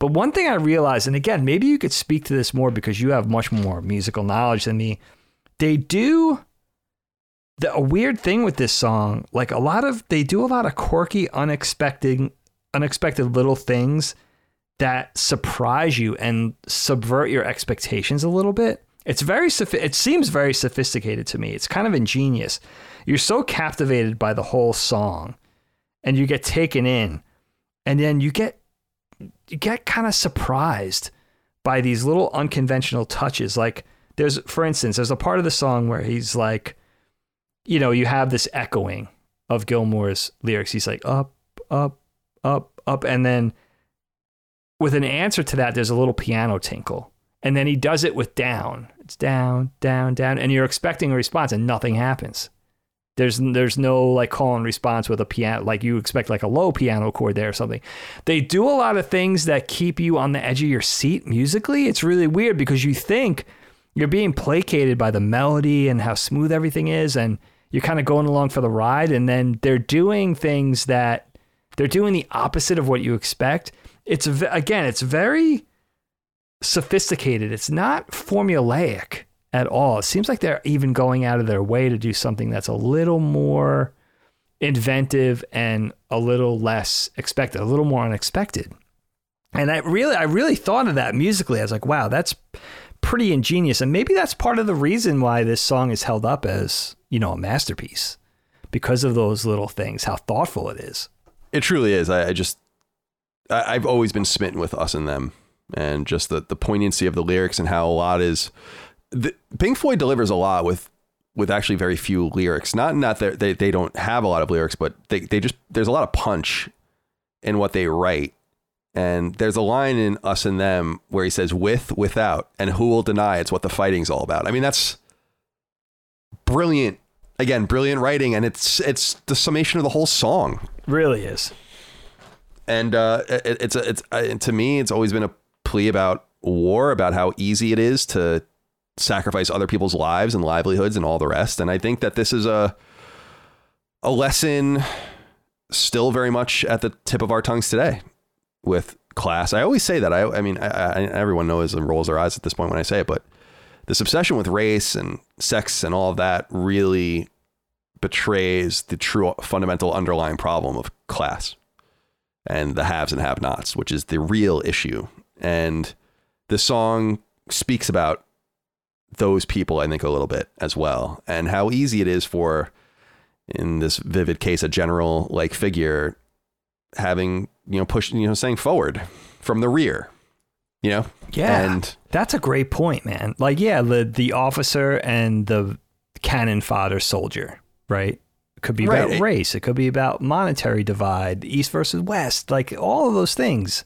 But one thing I realized, and again, maybe you could speak to this more because you have much more musical knowledge than me. They do the, a weird thing with this song, like a lot of they do a lot of quirky, unexpected, unexpected little things that surprise you and subvert your expectations a little bit. It's very it seems very sophisticated to me. It's kind of ingenious. You're so captivated by the whole song and you get taken in and then you get you get kind of surprised by these little unconventional touches. Like there's for instance there's a part of the song where he's like you know you have this echoing of Gilmour's lyrics. He's like up up up up. And then with an answer to that there's a little piano tinkle. And then he does it with down. It's down down down. And you're expecting a response and nothing happens there's there's no like call and response with a piano like you expect like a low piano chord there or something. They do a lot of things that keep you on the edge of your seat musically. It's really weird because you think you're being placated by the melody and how smooth everything is and you're kind of going along for the ride and then they're doing things that they're doing the opposite of what you expect. It's again, it's very sophisticated. It's not formulaic at all. It seems like they're even going out of their way to do something that's a little more inventive and a little less expected, a little more unexpected. And I really, I really thought of that musically. I was like, wow, that's pretty ingenious. And maybe that's part of the reason why this song is held up as, you know, a masterpiece because of those little things, how thoughtful it is. It truly is. I, I just, I, I've always been smitten with us and them and just the, the poignancy of the lyrics and how a lot is the, Pink Floyd delivers a lot with with actually very few lyrics. Not not that they, they don't have a lot of lyrics, but they, they just there's a lot of punch in what they write. And there's a line in Us and Them where he says with, without, and who will deny it's what the fighting's all about. I mean, that's brilliant. Again, brilliant writing, and it's it's the summation of the whole song. Really is. And uh, it, it's a, it's uh, to me, it's always been a plea about war, about how easy it is to sacrifice other people's lives and livelihoods and all the rest. And I think that this is a a lesson still very much at the tip of our tongues today with class. I always say that. I, I mean, I, I, everyone knows and rolls their eyes at this point when I say it, but this obsession with race and sex and all of that really betrays the true fundamental underlying problem of class and the haves and have nots, which is the real issue. And this song speaks about those people, I think, a little bit as well, and how easy it is for, in this vivid case, a general like figure having, you know, pushing, you know, saying forward from the rear, you know? Yeah. And that's a great point, man. Like, yeah, the, the officer and the cannon fodder soldier, right? It could be Right. about race. It could be about monetary divide, East versus West, like all of those things.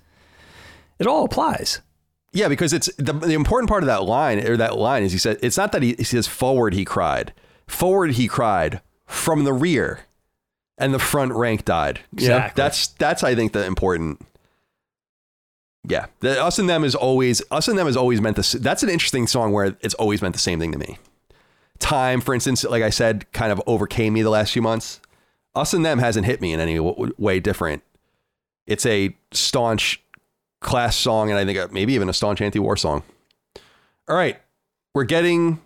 It all applies. Yeah, because it's the, the important part of that line or that line is he said it's not that he, he says forward he cried. Forward he cried from the rear and the front rank died. Exactly. that's that's I think the important Yeah. The, us and them is always us and them is always meant this that's an interesting song where it's always meant the same thing to me. Time, for instance, like I said, kind of overcame me the last few months. Us and them hasn't hit me in any w- way different. It's a staunch class song, and I think maybe even a staunch anti-war song. All right, we're getting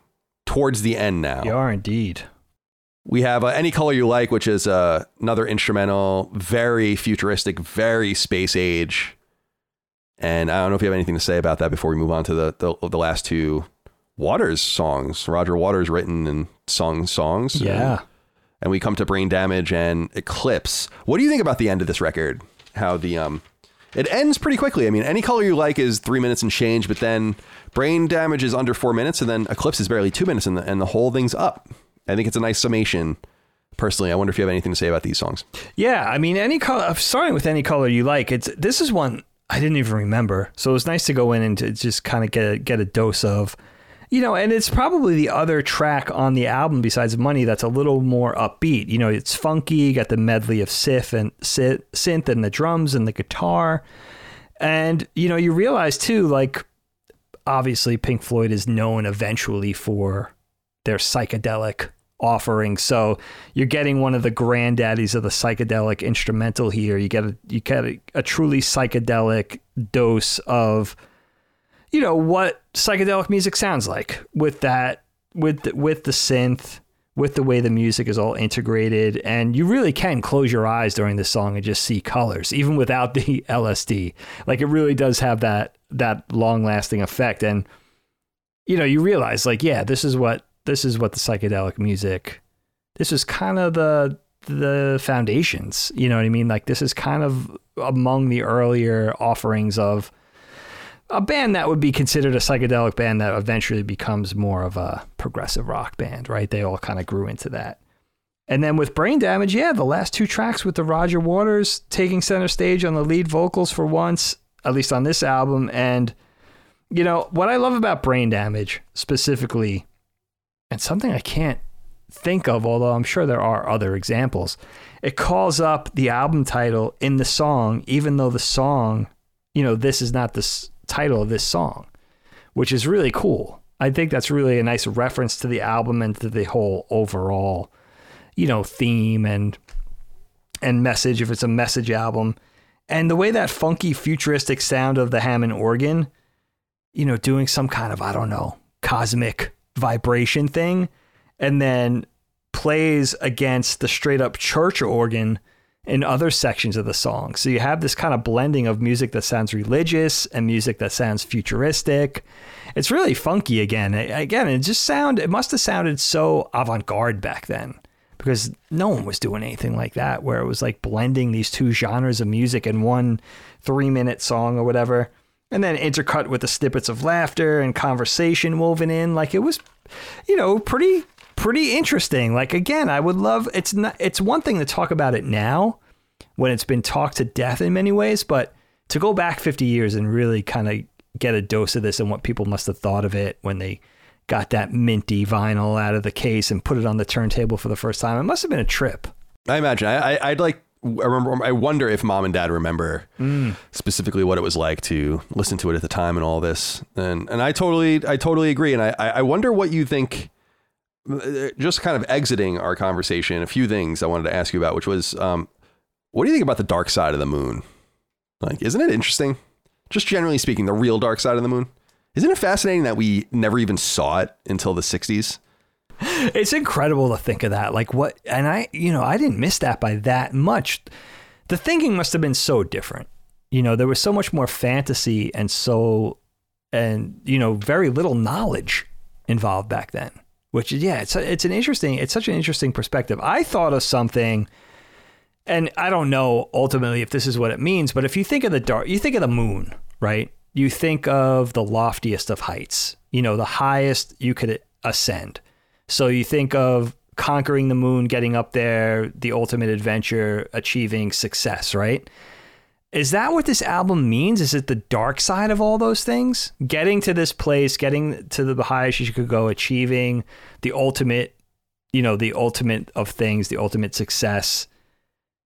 towards the end now. You are indeed. We have uh, "Any Color You Like," which is uh, another instrumental, very futuristic, very space age. And I don't know if you have anything to say about that before we move on to the the, the last two Waters songs. Roger Waters written and sung songs. Yeah. and we come to brain damage and eclipse what do you think about the end of this record how the um it ends pretty quickly i mean any color you like is three minutes and change but then brain damage is under four minutes and then eclipse is barely two minutes and the, and the whole thing's up i think it's a nice summation personally i wonder if you have anything to say about these songs Yeah, I mean, any color. Uh, starting with any color you like. It's this is one I didn't even remember, so it was nice to go in and to just kind of get a, get a dose of, you know. And it's probably the other track on the album besides Money that's a little more upbeat. You know, it's funky. You got the medley of synth and synth, and the drums and the guitar, and you know you realize too, like obviously Pink Floyd is known eventually for their psychedelic offering. So you're getting one of the granddaddies of the psychedelic instrumental here. You get a you get a, a truly psychedelic dose of you know what psychedelic music sounds like with that with the, with the synth with the way the music is all integrated. And you really can close your eyes during this song and just see colors even without the LSD like it really does have that that long lasting effect. And you know you realize like yeah this is what this is what the psychedelic music this is kind of the the foundations you know what i mean? Like this is kind of among the earlier offerings of a band that would be considered a psychedelic band that eventually becomes more of a progressive rock band right they all kind of grew into that and then with brain damage yeah the last two tracks with the roger waters taking center stage on the lead vocals for once at least on this album and you know what i love about brain damage specifically and something I can't think of, although I'm sure there are other examples. It calls up the album title in the song, even though the song, you know, this is not the s- title of this song, which is really cool. I think that's really a nice reference to the album and to the whole overall, you know, theme and and message if it's a message album. And the way that funky futuristic sound of the Hammond organ, you know, doing some kind of, I don't know, cosmic vibration thing, and then plays against the straight up church organ in other sections of the song. So you have this kind of blending of music that sounds religious and music that sounds futuristic. It's really funky again. Again, it just sound it must have sounded so avant-garde back then because no one was doing anything like that where it was like blending these two genres of music in one 3-minute song or whatever and then intercut with the snippets of laughter and conversation woven in like it was you know pretty pretty interesting. Like again, I would love it's not it's one thing to talk about it now when it's been talked to death in many ways, but to go back 50 years and really kind of get a dose of this and what people must have thought of it when they got that minty vinyl out of the case and put it on the turntable for the first time. It must have been a trip. I imagine. I, I would like. I remember. I wonder if mom and dad remember mm. specifically what it was like to listen to it at the time and all this. And and I totally, I totally agree. And I, I wonder what you think just kind of exiting our conversation, a few things I wanted to ask you about, which was, um, what do you think about the dark side of the moon? Like, isn't it interesting? Just generally speaking, the real dark side of the moon. Isn't it fascinating that we never even saw it until the 60s? It's incredible to think of that. Like, what, and I, you know, I didn't miss that by that much. The thinking must have been so different. You know, there was so much more fantasy and so, and, you know, very little knowledge involved back then which yeah, it's it's an interesting, it's such an interesting perspective. I thought of something, and I don't know ultimately if this is what it means, but if you think of the dark, you think of the moon, right? You think of the loftiest of heights, you know, the highest you could ascend. So you think of conquering the moon, getting up there, the ultimate adventure, achieving success, right? Is that what this album means? Is it the dark side of all those things? Getting to this place, getting to the highest you could go, achieving the ultimate, you know, the ultimate of things, the ultimate success.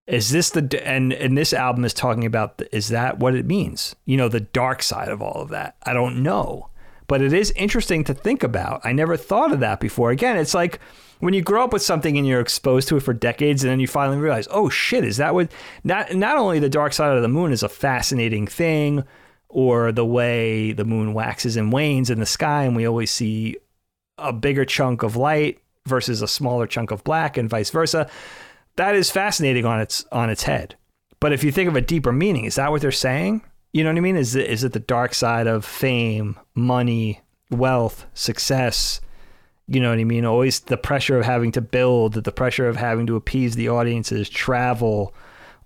Is this the and and this album is talking about is that what it means? You know, the dark side of all of that. I don't know, but it is interesting to think about. I never thought of that before. Again, it's like when you grow up with something and you're exposed to it for decades and then you finally realize, oh shit, is that what not not only the dark side of the moon is a fascinating thing or the way the moon waxes and wanes in the sky and we always see a bigger chunk of light versus a smaller chunk of black and vice versa. That is fascinating on its on its head. But if you think of a deeper meaning, is that what they're saying? You know what I mean? Is it, is it the dark side of fame, money, wealth, success, you know what I mean? Always the pressure of having to build, the pressure of having to appease the audiences, travel,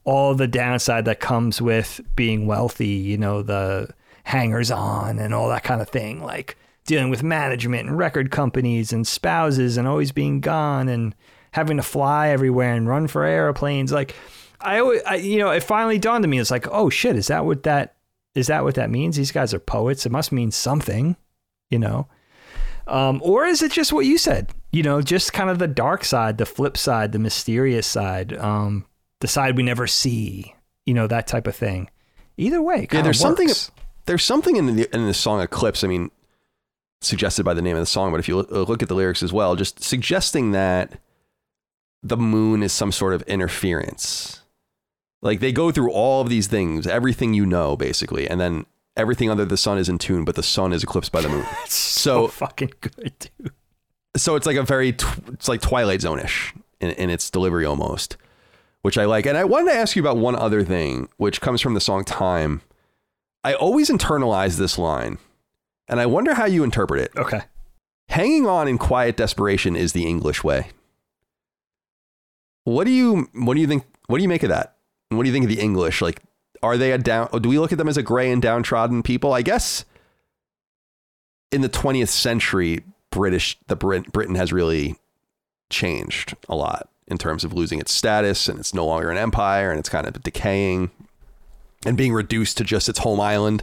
all the downside that comes with being wealthy, you know, the hangers on and all that kind of thing, like dealing with management and record companies and spouses and always being gone and having to fly everywhere and run for airplanes. Like, I always, I, you know, it finally dawned on me. It's like, oh shit, is that what that is? That what that means? These guys are poets. It must mean something, you know. Um, or is it just what you said? You know, just kind of the dark side, the flip side, the mysterious side, um, the side we never see. You know, that type of thing. Either way, yeah. There's works. something. There's something in the in the song Eclipse. I mean, suggested by the name of the song, but if you look at the lyrics as well, just suggesting that the moon is some sort of interference. Like they go through all of these things, everything you know, basically, and then everything under the sun is in tune, but the sun is eclipsed by the moon. so, so, fucking good, dude. So it's like a very, tw- it's like Twilight Zone-ish in, in its delivery almost, which I like. And I wanted to ask you about one other thing, which comes from the song Time. I always internalize this line, and I wonder how you interpret it. Okay. Hanging on in quiet desperation is the English way. What do you what do you think what do you make of that? What do you think of the English? Like are they a down? Do we look at them as a gray and downtrodden people? I guess in the 20th century, British the Brit, Britain has really changed a lot in terms of losing its status and it's no longer an empire and it's kind of decaying and being reduced to just its home island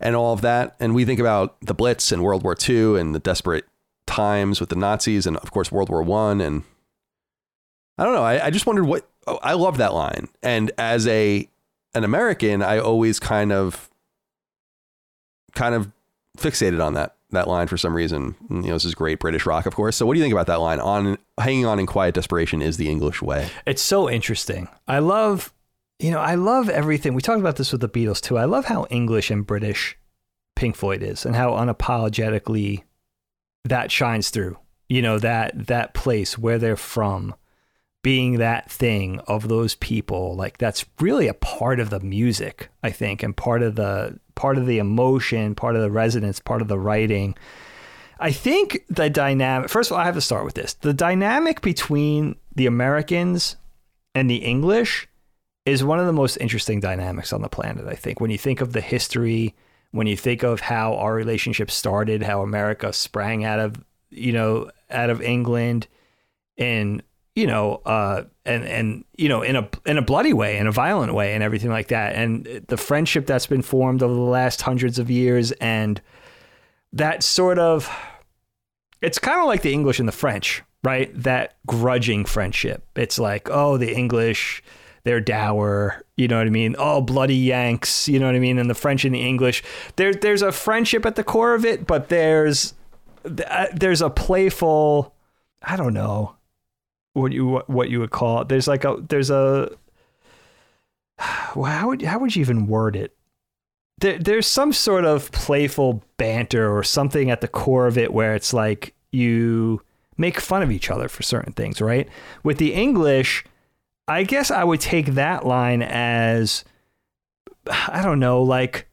and all of that. And we think about the Blitz and World War II and the desperate times with the Nazis and of course World War One and I don't know. I, I just wondered what oh, I love that line. And as a an American, I always kind of kind of fixated on that that line for some reason. Mm, you know, this is great British rock, of course. So, what do you think about that line? On hanging on in quiet desperation is the English way. It's so interesting. I love, you know, I love everything. We talked about this with the Beatles too. I love how English and British Pink Floyd is, and how unapologetically that shines through. You know that that place where they're from, being that thing of those people, like that's really a part of the music, I think, and part of the part of the emotion, part of the resonance, part of the writing. I think the dynamic, first of all, I have to start with this. The dynamic between the Americans and the English is one of the most interesting dynamics on the planet, I think. When you think of the history, when you think of how our relationship started, how America sprang out of, you know, out of England and you know, uh, and and you know, in a in a bloody way, in a violent way, and everything like that, and the friendship that's been formed over the last hundreds of years, and that sort of, it's kind of like the English and the French, right? That grudging friendship. It's like, oh, the English, they're dour, you know what I mean? Oh, bloody Yanks, you know what I mean? And the French and the English, there, there's a friendship at the core of it, but there's uh, there's a playful, I don't know what you what you would call it. There's like a there's a well, how would how would you even word it? There, there's some sort of playful banter or something at the core of it where it's like you make fun of each other for certain things, right? With the English, I guess I would take that line as I don't know, like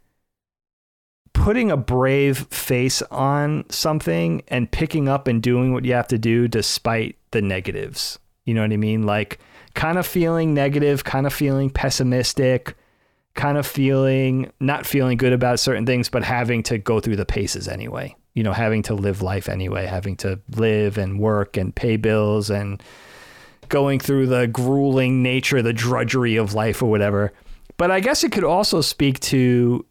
putting a brave face on something and picking up and doing what you have to do despite the negatives. You know what I mean? Like kind of feeling negative, kind of feeling pessimistic, kind of feeling not feeling good about certain things, but having to go through the paces anyway. You know, having to live life anyway, having to live and work and pay bills and going through the grueling nature, the drudgery of life or whatever. But I guess it could also speak to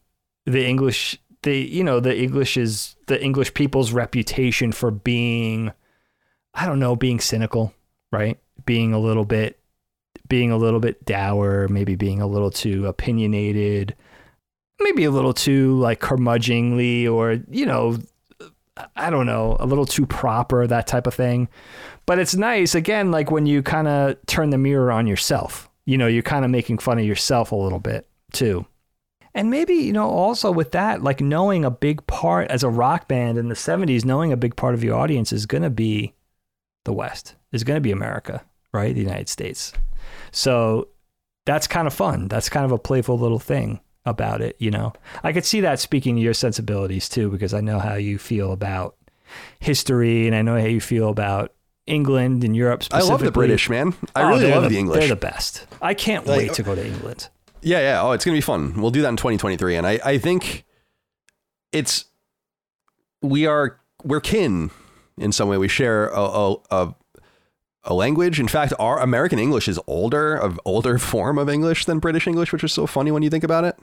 the English the you know the English is the English people's reputation for being I don't know being cynical right? Being a little bit being a little bit dour maybe being a little too opinionated maybe a little too like curmudgeonly or you know I don't know a little too proper that type of thing. But it's nice again like when you kind of turn the mirror on yourself. You know you're kind of making fun of yourself a little bit too. And maybe, you know, also with that, like knowing a big part as a rock band in the 70s, knowing a big part of your audience is going to be the West, is going to be America, right? The United States. So that's kind of fun. That's kind of a playful little thing about it, you know. I could see that speaking to your sensibilities too, because I know how you feel about history and I know how you feel about England and Europe I love the British, man. I Oh, really love the, the English. They're the best. I can't Like- wait to go to England. Yeah, yeah. Oh, it's gonna be fun. We'll do that in 2023, and I, I think it's we are we're kin in some way. We share a, a, a, a language. In fact, our American English is older, of older form of English than British English, which is so funny when you think about it.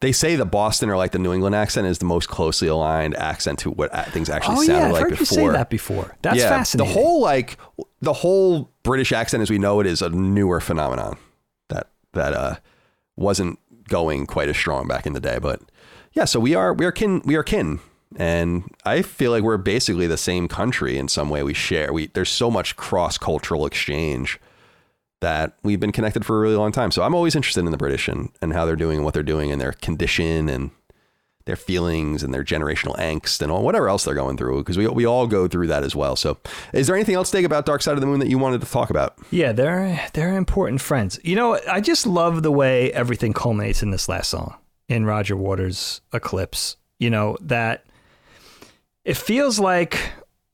They say the Boston or like the New England accent is the most closely aligned accent to what things actually Oh sounded yeah, I've like heard before. you say that before. That's yeah, fascinating. The whole like the whole British accent as we know it is a newer phenomenon that that uh wasn't going quite as strong back in the day. But yeah, so we are we are kin we are kin. And I feel like we're basically the same country in some way. We share we there's so much cross cultural exchange that we've been connected for a really long time. So I'm always interested in the British and, and how they're doing and what they're doing and their condition and their feelings and their generational angst and all whatever else they're going through because we we all go through that as well. So, is there anything else, to Dig, about Dark Side of the Moon that you wanted to talk about? Yeah, they're they're important friends. You know, I just love the way everything culminates in this last song in Roger Waters' Eclipse. You know that it feels like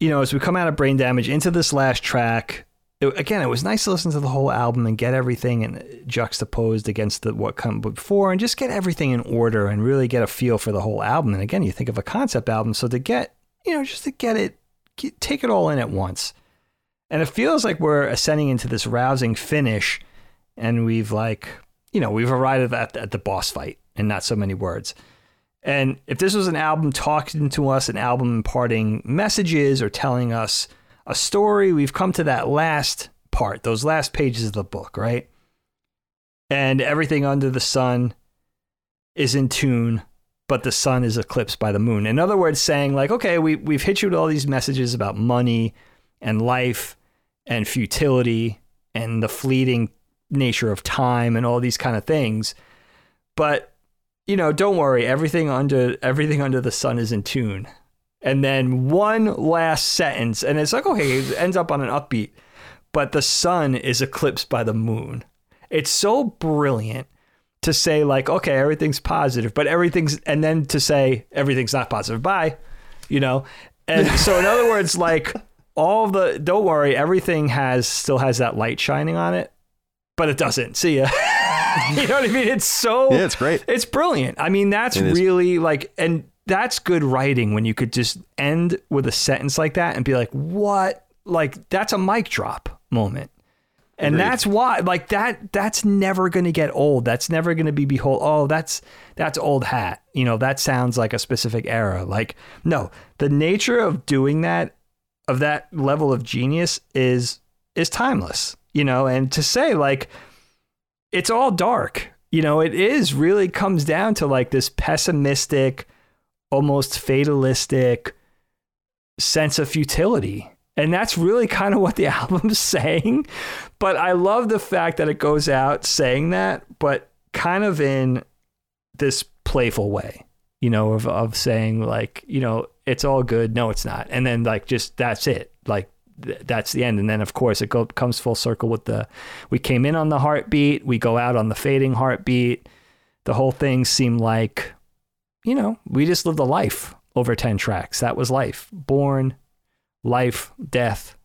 you know as we come out of Brain Damage into this last track. It, again, it was nice to listen to the whole album and get everything and juxtaposed against the, what come before, and just get everything in order and really get a feel for the whole album. And again, you think of a concept album, so to get you know just to get it, get, take it all in at once. And it feels like we're ascending into this rousing finish, and we've like, you know, we've arrived at, at the boss fight in not so many words. And if this was an album talking to us, an album imparting messages or telling us a story, we've come to that last part, those last pages of the book, right? And everything under the sun is in tune but the sun is eclipsed by the moon. In other words, saying like, okay, we we've hit you with all these messages about money and life and futility and the fleeting nature of time and all these kind of things. But you know, don't worry, everything under everything under the sun is in tune. And then one last sentence, and it's like, okay, it ends up on an upbeat, but the sun is eclipsed by the moon. It's so brilliant to say like, okay, everything's positive, but everything's, and then to say everything's not positive. Bye, you know. And so, in other words, like all the, don't worry, everything has still has that light shining on it, but it doesn't. See ya. you know what I mean? It's so, Yeah, it's great. it's brilliant. I mean, that's It is. really like, and that's good writing when you could just end with a sentence like that and be like, what? Like, that's a mic drop moment. And Agreed. that's why, like that, that's never going to get old. That's never going to be behold. Oh, that's that's old hat. You know, that sounds like a specific era. Like, no, the nature of doing that, of that level of genius, is is timeless. You know, and to say like, it's all dark. You know, it is really comes down to like this pessimistic, almost fatalistic sense of futility. And that's really kind of what the album's saying. But I love the fact that it goes out saying that, but kind of in this playful way, you know, of, of saying, like, you know, it's all good. No, it's not. And then, like, just that's it. Like, th- that's the end. And then, of course, it go, comes full circle with the we came in on the heartbeat, we go out on the fading heartbeat. The whole thing seemed like, you know, we just lived a life over 10 tracks. That was life. Born, life, death.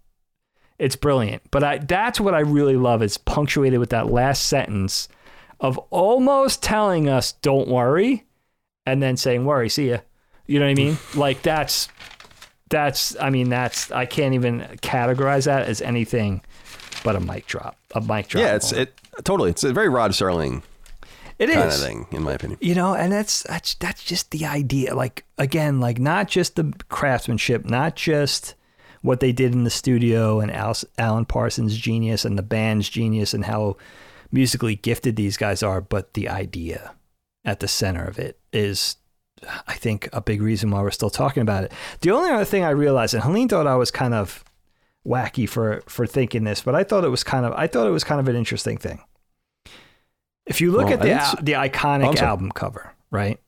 It's brilliant. But I, that's what I really love is punctuated with that last sentence of almost telling us, don't worry, and then saying, worry, see ya. You know what I mean? like that's, that's, I mean, that's, I can't even categorize that as anything but a mic drop. A mic drop. Yeah, it's moment. it totally. It's a very Rod Serling it is. kind of thing, in my opinion. you know and that's that's that's just the idea like again like not just the craftsmanship not just what they did in the studio and Al- alan parsons genius and the band's genius and how musically gifted these guys are but the idea at the center of it is i think a big reason why we're still talking about it. The only other thing i realized and helene thought i was kind of wacky for for thinking this but i thought it was kind of i thought it was kind of an interesting thing. If you look Well, at the al- the iconic I'm album cover, right?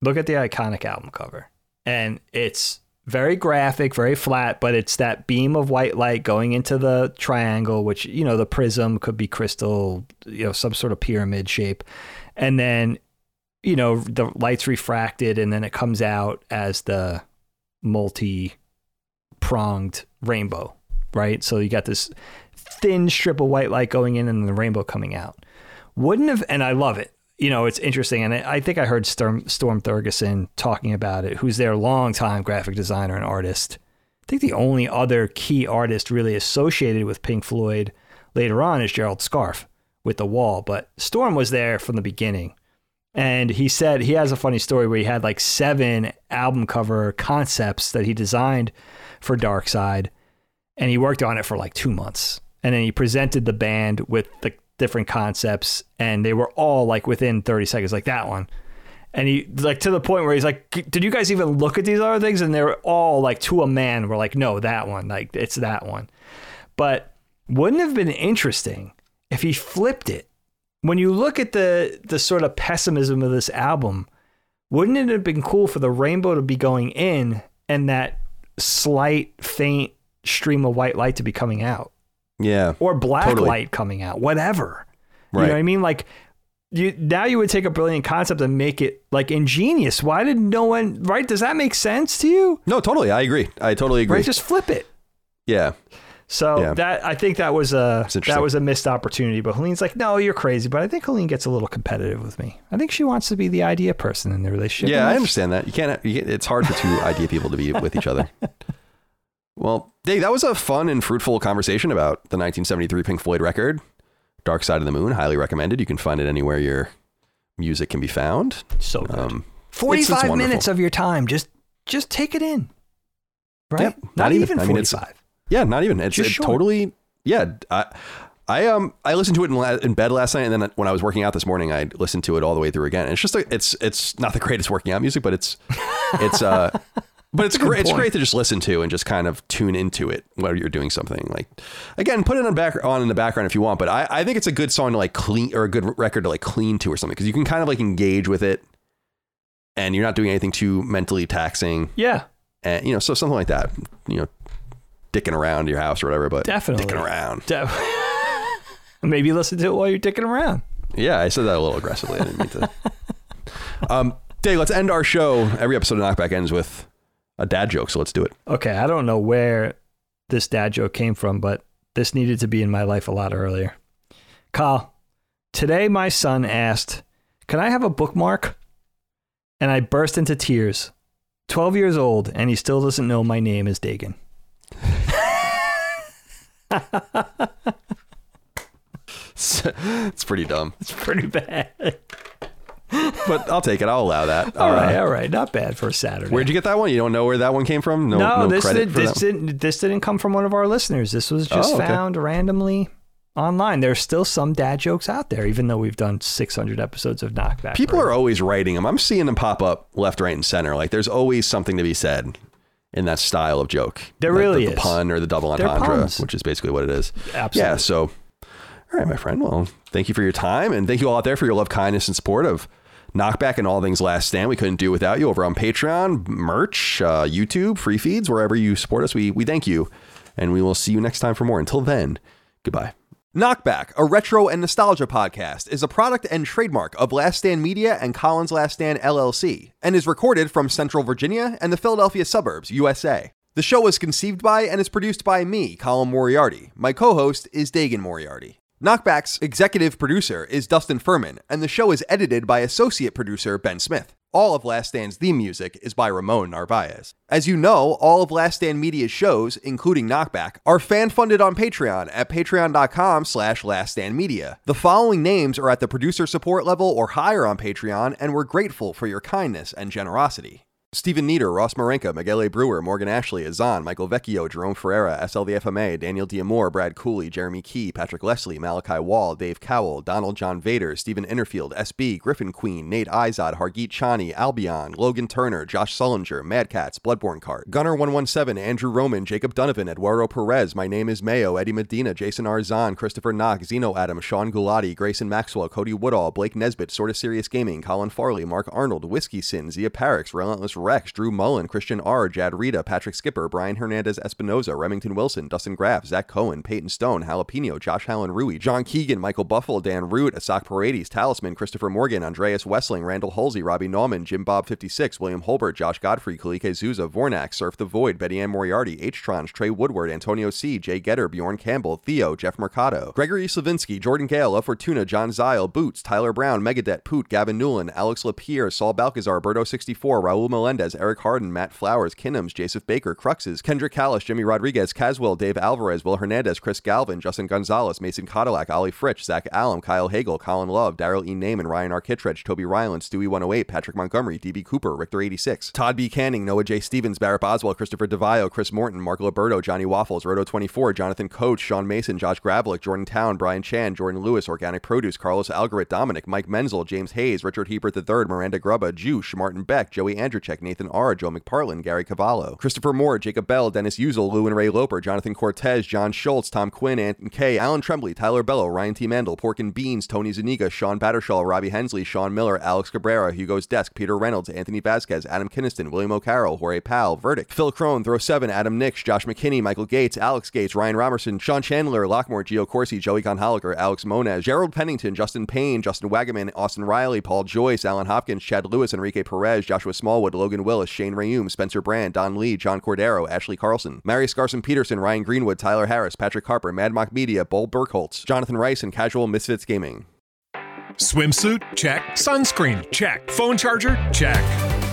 Look at the iconic album cover, and it's very graphic, very flat, but it's that beam of white light going into the triangle, which you know the prism could be crystal, you know, some sort of pyramid shape, and then you know the light's refracted, and then it comes out as the multi pronged rainbow, right? So you got this thin strip of white light going in and the rainbow coming out. Wouldn't have, and I love it. You know, it's interesting. And I think I heard Storm, Storm Thorgerson talking about it, who's their longtime graphic designer and artist. I think the only other key artist really associated with Pink Floyd later on is Gerald Scarfe with The Wall. But Storm was there from the beginning. And he said he has a funny story where he had like seven album cover concepts that he designed for Dark Side, and he worked on it for like two months. And then he presented the band with the different concepts, and they were all like within 30 seconds, like that one. And he like to the point where he's like, "Did you guys even look at these other things?" And they were all like to a man, were like, "No, that one, like it's that one." But wouldn't have been interesting if he flipped it when you look at the the sort of pessimism of this album, wouldn't it have been cool for the rainbow to be going in and that slight faint stream of white light to be coming out Yeah, or black Totally. light coming out, whatever. You Right. know what I mean? Like you now you would take a brilliant concept and make it like ingenious. Why did no one right? Does that make sense to you? no, totally. I agree. I totally agree. Right? Just flip it. yeah, So Yeah. that I think that was a that was a missed opportunity. But Helene's like, no, you're crazy. But I think Helene gets a little competitive with me. I think she wants to be the idea person in the relationship. yeah. I understand that. You can't. You, can't- it's hard for two idea people to be with each other. Well, Dave, that was a fun and fruitful conversation about the 1973 Pink Floyd record, "Dark Side of the Moon." Highly recommended. You can find it anywhere your music can be found. So good. Um, Forty it's- it's minutes of your time. Just just take it in. Right? Yep, not, not even. even I mean. Yeah, not even. It's Just it short. totally. Yeah, I, I um I listened to it in, la- in bed last night, and then when I was working out this morning, I listened to it all the way through again. And it's just a, it's it's not the greatest working out music, but it's it's uh but it's great. It's great to just listen to and just kind of tune into it while you're doing something. Like again, put it on back on in the background if you want. But I I think it's a good song to like clean or a good record to like clean to or something because you can kind of like engage with it, and you're not doing anything too mentally taxing, Yeah, and you know so something like that. You know, dicking around your house or whatever, but Definitely. dicking around. De- maybe listen to it while you're dicking around. Yeah, I said that a little aggressively. I didn't mean to. um, Dave, let's end our show. Every episode of Knockback ends with a dad joke, so let's do it. Okay, I don't know where this dad joke came from, but this needed to be in my life a lot earlier. Kyle, today my son asked, Can I have a bookmark? And I burst into tears. 12 years old, and he still doesn't know my name is Dagan. it's pretty dumb, It's pretty bad. but I'll take it. I'll allow that. All right, all right. Not bad for a Saturday. Where'd you get that one? You don't know where that one came from? No, no, no, this, did, this, didn't, this didn't come from one of our listeners. This was just Oh, okay. found randomly online. There's still some dad jokes out there, even though we've done 600 episodes of Knockback. People already. are always writing them. I'm seeing them pop up left, right, and center. Like there's always something to be said in that style of joke. There The- really the, is. the pun or the double They're entendre, puns. which is basically what it is. Absolutely. Yeah. So, all right, my friend. Well, thank you for your time, and thank you all out there for your love, kindness, and support of Knockback and all things Last Stand. We couldn't do without you over on Patreon, merch, uh, YouTube, free feeds, wherever you support us. We we thank you, and we will see you next time for more. Until then, goodbye. Knockback, a retro and nostalgia podcast, is a product and trademark of Last Stand Media and Colin's Last Stand LLC, and is recorded from Central Virginia and the Philadelphia suburbs, USA. The show was conceived by and is produced by me, Colin Moriarty. My co host is Dagan Moriarty. Knockback's executive producer is Dustin Furman, and the show is edited by associate producer Ben Smith. All of Last Stand's theme music is by Ramon Narvaez. As you know, all of Last Stand Media's shows, including Knockback, are fan-funded on Patreon at patreon.com slash laststandmedia. The following names are at the producer support level or higher on Patreon, and we're grateful for your kindness and generosity. Stephen Nieder, Ross Marenka, Miguel A. Brewer, Morgan Ashley, Azan, Michael Vecchio, Jerome Ferreira, SLVFMA, Daniel Diamore, Brad Cooley, Jeremy Key, Patrick Leslie, Malachi Wall, Dave Cowell, Donald John Vader, Stephen Innerfield, SB, Griffin Queen, Nate Izod, Hargeet Chani, Albion, Logan Turner, Josh Sullinger, Mad Cats, Bloodborne Cart, Gunner117, Andrew Roman, Jacob Donovan, Eduardo Perez, My Name is Mayo, Eddie Medina, Jason Arzan, Christopher Knock, Zeno Adam, Sean Gulati, Grayson Maxwell, Cody Woodall, Blake Nesbitt, Sorta Serious Gaming, Colin Farley, Mark Arnold, Whiskey Sin, Zia Parix, Relentless Rex, Drew Mullen, Christian R, Jad Rita, Patrick Skipper, Brian Hernandez Espinoza, Remington Wilson, Dustin Graff, Zach Cohen, Peyton Stone, Jalapeno, Josh Allen Rui, John Keegan, Michael Buffalo, Dan Root, Asak Paredes, Talisman, Christopher Morgan, Andreas Wessling, Randall Halsey, Robbie Nauman, Jim Bob 56, William Holbert, Josh Godfrey, Kalike Zuza, Vornak, Surf the Void, Betty Ann Moriarty, H-Tron, Trey Woodward, Antonio C, Jay Getter, Bjorn Campbell, Theo, Jeff Mercado, Gregory Slavinsky, Jordan Gale, La Fortuna, John Zile, Boots, Tyler Brown, Megadet, Poot, Gavin Newland, Alex Lapierre, Saul Balcazar, Berto64, Raul Melendez, Eric Harden, Matt Flowers, Kinnams, Joseph Baker, Cruxes, Kendrick Callis, Jimmy Rodriguez, Caswell, Dave Alvarez, Will Hernandez, Chris Galvin, Justin Gonzalez, Mason Cadillac, Ollie Fritch, Zach Allen, Kyle Hagel, Colin Love, Daryl E. Naiman, Ryan R. Kittredge, Toby Ryland, Stewie 108, Patrick Montgomery, DB Cooper, Richter 86, Todd B. Canning, Noah J. Stevens, Barrett Boswell, Christopher DeVio, Chris Morton, Mark Liberto, Johnny Waffles, Roto 24, Jonathan Coach, Sean Mason, Josh Gravelick, Jordan Town, Brian Chan, Jordan Lewis, Organic Produce, Carlos Algarit, Dominic, Mike Menzel, James Hayes, Richard Hebert III, Miranda Grubba, Juice, Martin Beck, Joey Andrzejczyk, Nathan R., Joe McParlin, Gary Cavallo, Christopher Moore, Jacob Bell, Dennis Uzel, Lou and Ray Loper, Jonathan Cortez, John Schultz, Tom Quinn, Anton K, Alan Tremblay, Tyler Bello, Ryan T. Mandel, Pork and Beans, Tony Zuniga, Sean Battershaw, Robbie Hensley, Sean Miller, Alex Cabrera, Hugo's Desk, Peter Reynolds, Anthony Vasquez, Adam Kinniston, William O'Carroll, Jorge Powell, Verdict, Phil Crone, Throw 7, Adam Nix, Josh McKinney, Michael Gates, Alex Gates, Ryan Robertson, Sean Chandler, Lockmore, Gio Corsi, Joey Gonholiker, Alex Moniz, Gerald Pennington, Justin Payne, Justin Wagaman, Austin Riley, Paul Joyce, Alan Hopkins, Chad Lewis, Enrique Perez, Joshua Smallwood, Logan Willis, Shane Rayum, Spencer Brand, Don Lee, John Cordero, Ashley Carlson, Marius Garson Peterson, Ryan Greenwood, Tyler Harris, Patrick Harper, Mad Mock Media, Bull Burkholtz, Jonathan Rice, and Casual Misfits Gaming. Swimsuit? Check. Sunscreen? Check. Phone charger? Check.